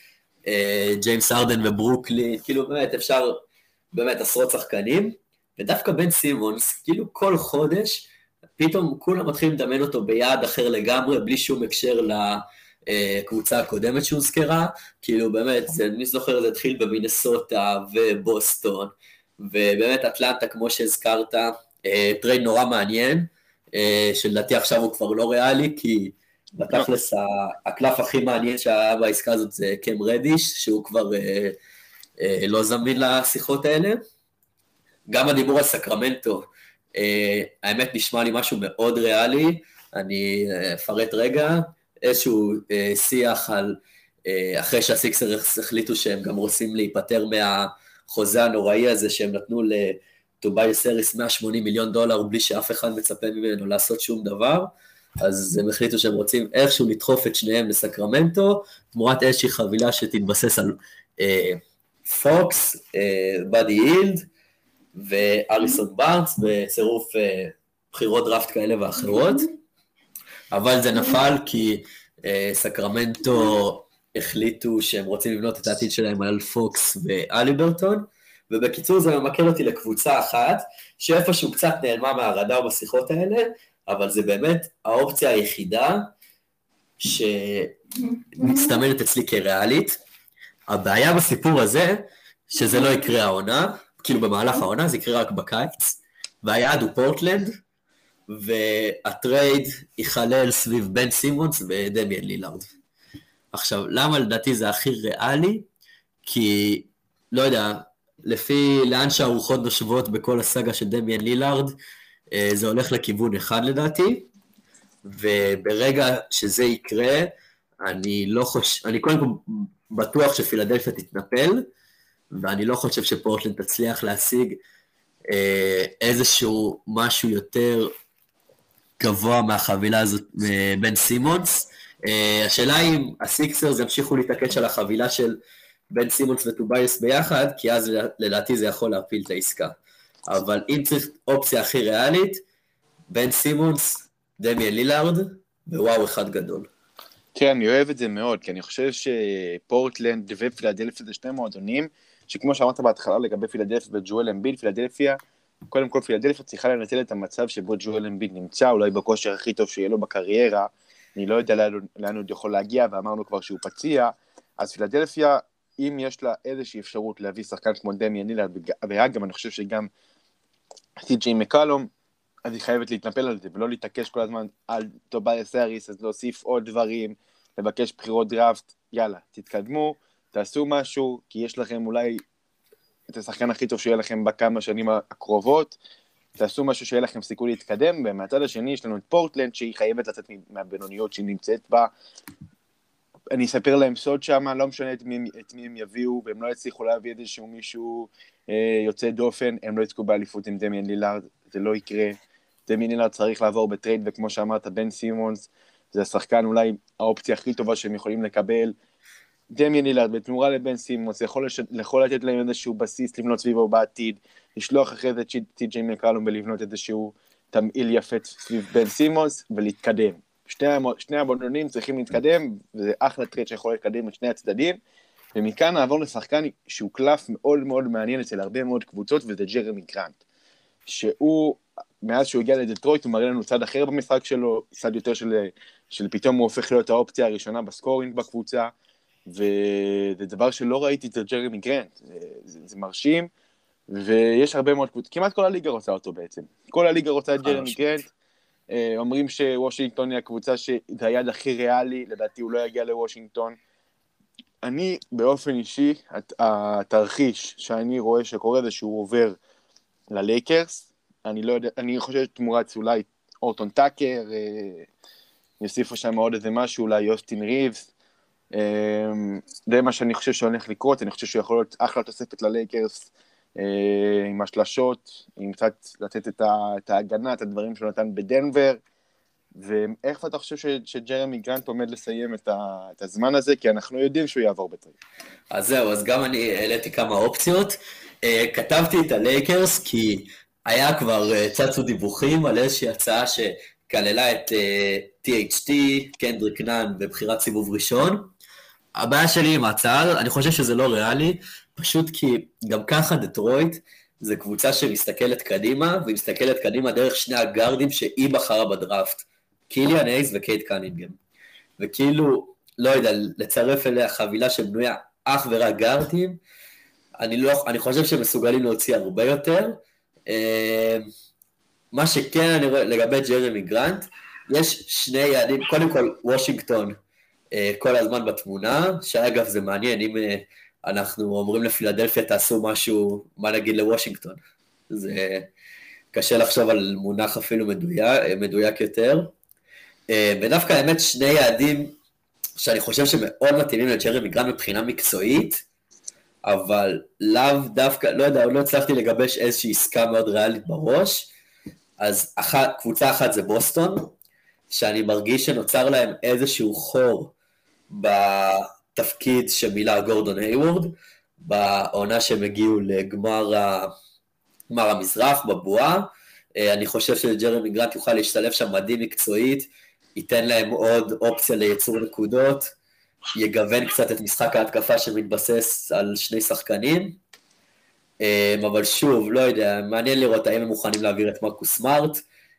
אה, ג'יימס הארדן וברוקלין, כאילו באמת אפשר, באמת עשרות שחקנים, ודווקא בן סימונס, כאילו כל חודש, פתאום כולם מתחילים לדמיין אותו ביעד אחר לגמרי, בלי שום הקשר לקבוצה הקודמת שהוזכרה, כאילו באמת, זה, מי זוכר, זה התחיל במינסוטה ובוסטון, ובאמת אטלנטה, כמו שהזכרת, אה, טרייד נורא מעניין, אה, שלדעתי עכשיו הוא כבר לא ריאלי, כי בתכלס הקלף הכי מעניין שהיה בעסקה הזאת זה קאם רדיש, שהוא כבר אה, אה, לא זמין לשיחות האלה. גם הדיבור על סקרמנטו, האמת נשמע לי משהו מאוד ריאלי, אני אפרט רגע, איזשהו שיח על, אחרי שהסיקסרס החליטו שהם גם רוצים להיפטר מהחוזה הנוראי הזה שהם נתנו ל... טובאי סריס 180 מיליון דולר בלי שאף אחד מצפה ממנו לעשות שום דבר, אז הם החליטו שהם רוצים איכשהו לדחוף את שניהם לסקרמנטו, תמורת איזושהי חבילה שתתבסס על פוקס, באדי הילד ואריסון בארנס בצירוף אה, בחירות דראפט כאלה ואחרות, אבל זה נפל כי אה, סקרמנטו החליטו שהם רוצים לבנות את העתיד שלהם על פוקס ואליברטון, ובקיצור זה ממקד אותי לקבוצה אחת, שאיפשהו קצת נעלמה מהרדאר בשיחות האלה, אבל זה באמת האופציה היחידה שמצטמנת אצלי כריאלית. הבעיה בסיפור הזה, שזה לא יקרה העונה, כאילו במהלך העונה, זה יקרה רק בקיץ, והיעד הוא פורטלנד, והטרייד ייכלל סביב בן סימונס ודמיאן לילארד. עכשיו, למה לדעתי זה הכי ריאלי? כי, לא יודע, לפי לאן שהרוחות נושבות בכל הסאגה של דמיאן לילארד, אה, זה הולך לכיוון אחד לדעתי, וברגע שזה יקרה, אני לא חושב, אני קודם כל בטוח שפילדלפיה תתנפל, ואני לא חושב שפורטלנד תצליח להשיג אה, איזשהו משהו יותר גבוה מהחבילה הזאת מבן סימונס. אה, השאלה אם הסיקסרס ימשיכו להתעקש על החבילה של בן סימונס וטוביאס ביחד, כי אז לדעתי זה יכול להפיל את העסקה. אבל אם צריך אופציה הכי ריאלית, בן סימונס, דמיאן לילארד, ווואו אחד גדול. כן, אני אוהב את זה מאוד, כי אני חושב שפורטלנד ופילדלפיה זה שני מועדונים, שכמו שאמרת בהתחלה לגבי פילדלפיה וג'ואל אמביד, פילדלפיה, קודם כל פילדלפיה צריכה לנצל את המצב שבו ג'ואל אמביד נמצא, אולי בכושר הכי טוב שיהיה לו בקריירה, אני לא יודע לאן הוא יכול להגיע, ואמרנו כבר שהוא פציע, אז פילדלפיה אם יש לה איזושהי אפשרות להביא שחקן כמו דמיאן לילארד, ואגב, אני חושב שגם סי.ג'יי מקולום, אז היא חייבת להתנפל על זה, ולא להתעקש כל הזמן על טוביאס האריס, אז להוסיף עוד דברים, לבקש בחירות דראפט, יאללה, תתקדמו, תעשו משהו, כי יש לכם אולי את השחקן הכי טוב שיהיה לכם בכמה שנים הקרובות, תעשו משהו שיהיה לכם סיכוי להתקדם, ומהצד השני יש לנו את פורטלנד, שהיא חייבת לצאת מהבינוניות שהיא נמצאת בה, אני אספר להם סוד שם, לא משנה את מי, את מי הם יביאו, והם לא יצליחו להביא איזשהו מישהו אה, יוצא דופן, הם לא יזכו באליפות עם דמיאן לילארד, זה לא יקרה. דמיאן לילארד צריך לעבור בטרייד, וכמו שאמרת, בן סימונס, זה השחקן אולי האופציה הכי טובה שהם יכולים לקבל. דמיאן לילארד, בתמורה לבן סימונס, יכול, לש... יכול לתת להם איזשהו בסיס לבנות סביבו בעתיד, לשלוח אחרי זה את סי.ג'יי מקולום ולבנות איזשהו תמהיל יפה סביב בן סימונס ולהתקדם. שני, שני המועדונים צריכים להתקדם, וזה אחלה טרייד שיכול להתקדם את שני הצדדים. ומכאן נעבור לשחקן שהוא קלף מאוד מאוד מעניין אצל הרבה מאוד קבוצות, וזה ג'רמי גרנט. שהוא, מאז שהוא הגיע לדטרויט, הוא מראה לנו צד אחר במשחק שלו, צד יותר של, של פתאום הוא הופך להיות האופציה הראשונה ב scoring בקבוצה, וזה דבר שלא ראיתי אצל ג'רמי גרנט. זה, זה, זה מרשים, ויש הרבה מאוד קבוצות, כמעט כל הליגה רוצה אותו בעצם. כל הליגה רוצה את ג'רמי גרנט. אה, אומרים שוושינגטון היא הקבוצה שזה היעד הכי ריאלי, לדעתי הוא לא יגיע לוושינגטון. אני באופן אישי, התרחיש שאני רואה שקורה זה שהוא עובר ללייקרס, אני לא יודע, אני חושב שתמורת אולי הורטון טאקר, אה, יוסיפו שם עוד איזה משהו, אולי אוסטין ריבס, אה, זה מה שאני חושב שהולך לקרות, אני חושב שהוא יכול להיות אחלה תוספת ללייקרס, עם השלשות, עם קצת לתת את, את ההגנה, את הדברים שהוא נתן בדנבר, ואיך אתה חושב ש, שג'רמי גרנט עומד לסיים את, ה, את הזמן הזה? כי אנחנו יודעים שהוא יעבור בטרייד. אז זהו, אז גם אני העליתי כמה אופציות. אה, כתבתי את הלייקרס כי היה כבר, אה, צצו דיווחים על איזושהי הצעה שכללה את אה, THT, קנדריק נאן ובחירת סיבוב ראשון. הבעיה שלי עם ההצעה, אני חושב שזה לא ריאלי, פשוט כי גם ככה דטרויט זה קבוצה שמסתכלת קדימה, והיא מסתכלת קדימה דרך שני הגארדים שהיא בחרה בדראפט. קיליאן הייז וקייד קנינגהאם. וכאילו, לא יודע, לצרף אליה חבילה שבנויה אך ורק גארדים, אני, לא, אני חושב שהם מסוגלים להוציא הרבה יותר. אה, מה שכן אני רואה לגבי ג'רמי גרנט, יש שני יעדים, קודם כל וושינגטון אה, כל הזמן בתמונה, שאגב זה מעניין, אם אה, אנחנו אומרים לפילדלפיה תעשו משהו, מה נגיד לוושינגטון? זה קשה לחשוב על מונח אפילו מדויק, מדויק יותר. אה, ודווקא האמת שני יעדים שאני חושב שמאוד מתאימים לג'רמי גרנט מבחינה מקצועית, אבל לאו דווקא, לא יודע, עוד לא הצלחתי לגבש איזושהי עסקה מאוד ריאלית בראש, אז אחת, קבוצה אחת זה בוסטון, שאני מרגיש שנוצר להם איזשהו חור בתפקיד שמילא גורדון היוורד, בעונה שהם הגיעו לגמר המזרח, בבועה. אה, אני חושב שג'רמי גרנט יוכל להשתלב שם מדהים מקצועית, ייתן להם עוד אופציה לייצור נקודות, יגוון קצת את משחק ההתקפה שמתבסס על שני שחקנים. אה, אבל שוב, לא יודע, מעניין לראות האם הם מוכנים להעביר את מרקוס סמארט,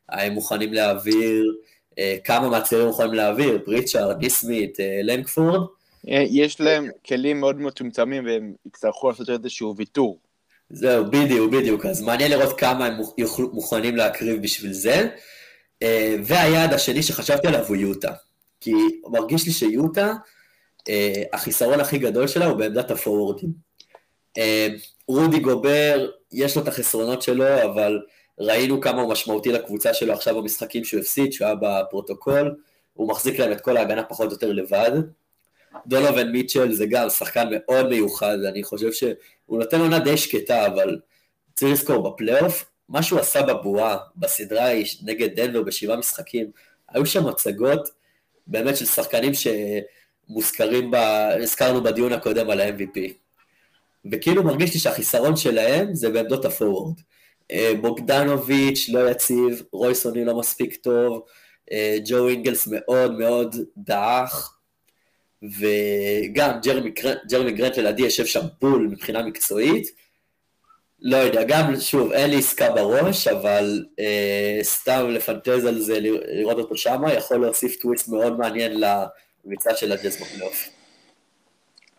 האם מוכנים להעביר, אה, כמה מהצעירים יכולים להעביר, פריצ'ארד, ניסמית, לנקפורד. יש להם כלים מאוד מצומצמים והם יצטרכו לעשות איזשהו ויתור. זהו, בדיוק, בדיוק. אז מעניין לראות כמה הם מוכנים להקריב בשביל זה. אה, והיעד השני שחשבתי עליו הוא יוטה. כי מרגיש לי שיוטה, אה, החיסרון הכי גדול שלה הוא בעמדת הפורורדים. אה, רודי גובר, יש לו את החסרונות שלו, אבל ראינו כמה הוא משמעותי לקבוצה שלו עכשיו במשחקים שהוא הפסיד, שהוא היה בפרוטוקול, הוא מחזיק להם את כל ההגנה פחות או יותר לבד. דונובין מיטשל זה גם שחקן מאוד מיוחד, אני חושב שהוא נותן עונה די שקטה, אבל צריך לזכור, בפלייאוף, מה שהוא עשה בבועה, בסדרה ההיא נגד דנבר בשבעה משחקים, היו שם מצגות באמת של שחקנים שמוזכרים, ב... הזכרנו בדיון הקודם על ה-MVP. וכאילו מרגיש לי שהחיסרון שלהם זה בעמדות הפורוורד. אה, בוגדנוביץ' לא יציב, רויסוני לא מספיק טוב, אה, ג'ו אינגלס מאוד מאוד דעך, וגם ג'רמי, ג'רמי גרנט לדעתי יושב שם בול מבחינה מקצועית. לא יודע, גם שוב, אין לי עסקה בראש, אבל אה, סתם לפנטז על זה, לראות אותו שם, יכול להוסיף טוויסט מאוד מעניין לריצה של הג'אז בפלייאוף.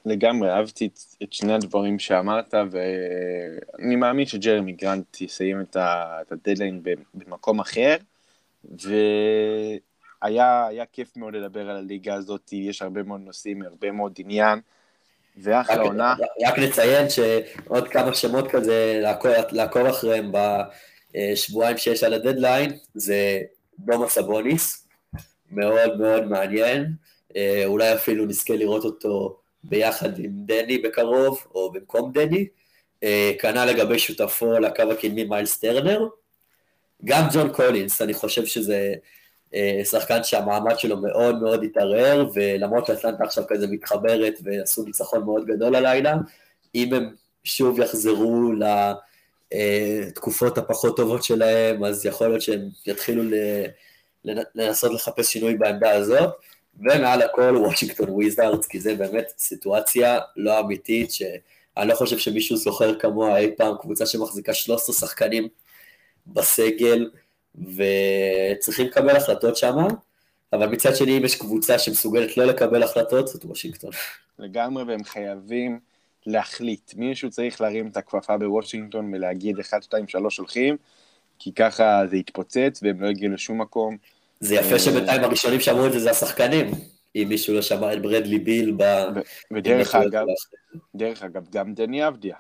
לגמרי, אהבתי את, שני הדברים שאמרת, ואני מאמין שג'רמי גרנט יסיים את הדדליין במקום אחר, ו... היה, היה כיף מאוד לדבר על הליגה הזאת, יש הרבה מאוד נושאים, הרבה מאוד עניין, ואחלה עונה. רק נציין שעוד כמה שמות כזה לעקוב, לעקוב אחריהם בשבועיים שיש על הדדליין, זה דומה סבוניס, מאוד מאוד מעניין, אה, אולי אפילו נזכה לראות אותו ביחד עם דני בקרוב, או במקום דני. אה, כנ"ל לגבי שותפו לקו הקדמי מיילס טרנר. גם ג'ון קולינס, אני חושב שזה שחקן שהמעמד שלו מאוד מאוד התערער, ולמרות שאטלנטה עכשיו כזה מתחברת ועשו ניצחון מאוד גדול הלילה, אם הם שוב יחזרו לתקופות הפחות טובות שלהם, אז יכול להיות שהם יתחילו לנסות לחפש שינוי בעמדה הזאת, ומעל הכל וושינגטון וויזארדס, כי זה באמת סיטואציה לא אמיתית, שאני לא חושב שמישהו זוכר כמוה אי פעם, קבוצה שמחזיקה 13 שחקנים בסגל, וצריכים לקבל החלטות שם, אבל מצד שני, אם יש קבוצה שמסוגלת לא לקבל החלטות, זאת וושינגטון. לגמרי, והם חייבים להחליט. מישהו צריך להרים את הכפפה בוושינגטון ולהגיד 1, 2, 3 הולכים, כי ככה זה יתפוצץ והם לא יגיעו לשום מקום. זה יפה שבינתיים הראשונים שאמרו את זה זה השחקנים. אם מישהו לא שמע את ברדלי ביל ב... ודרך אגב, דרך אגב, גם דני אבדיה.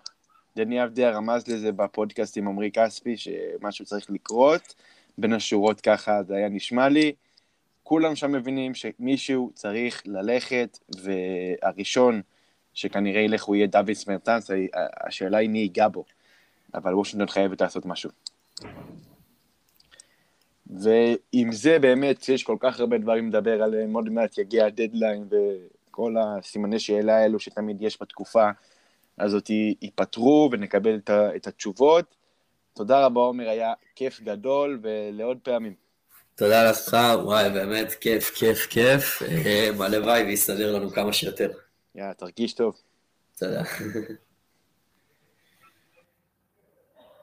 דני אבדיה רמז לזה בפודקאסט עם עמרי כספי, שמשהו צריך לקרות. בין השורות ככה זה היה נשמע לי. כולם שם מבינים שמישהו צריך ללכת, והראשון שכנראה ילך הוא יהיה דוויס מרטנס, השאלה היא מי ייגע בו. אבל וושינגטון חייבת לעשות משהו. ועם זה באמת, יש כל כך הרבה דברים לדבר עליהם, עוד מעט יגיע הדדליין וכל הסימני שאלה האלו שתמיד יש בתקופה הזאת ייפתרו ונקבל את התשובות. תודה רבה עומר, היה כיף גדול ולעוד פעמים. תודה לך, וואי, באמת כיף, כיף, כיף. הלוואי ויסתדר לנו כמה שיותר. יאללה, תרגיש טוב. תודה.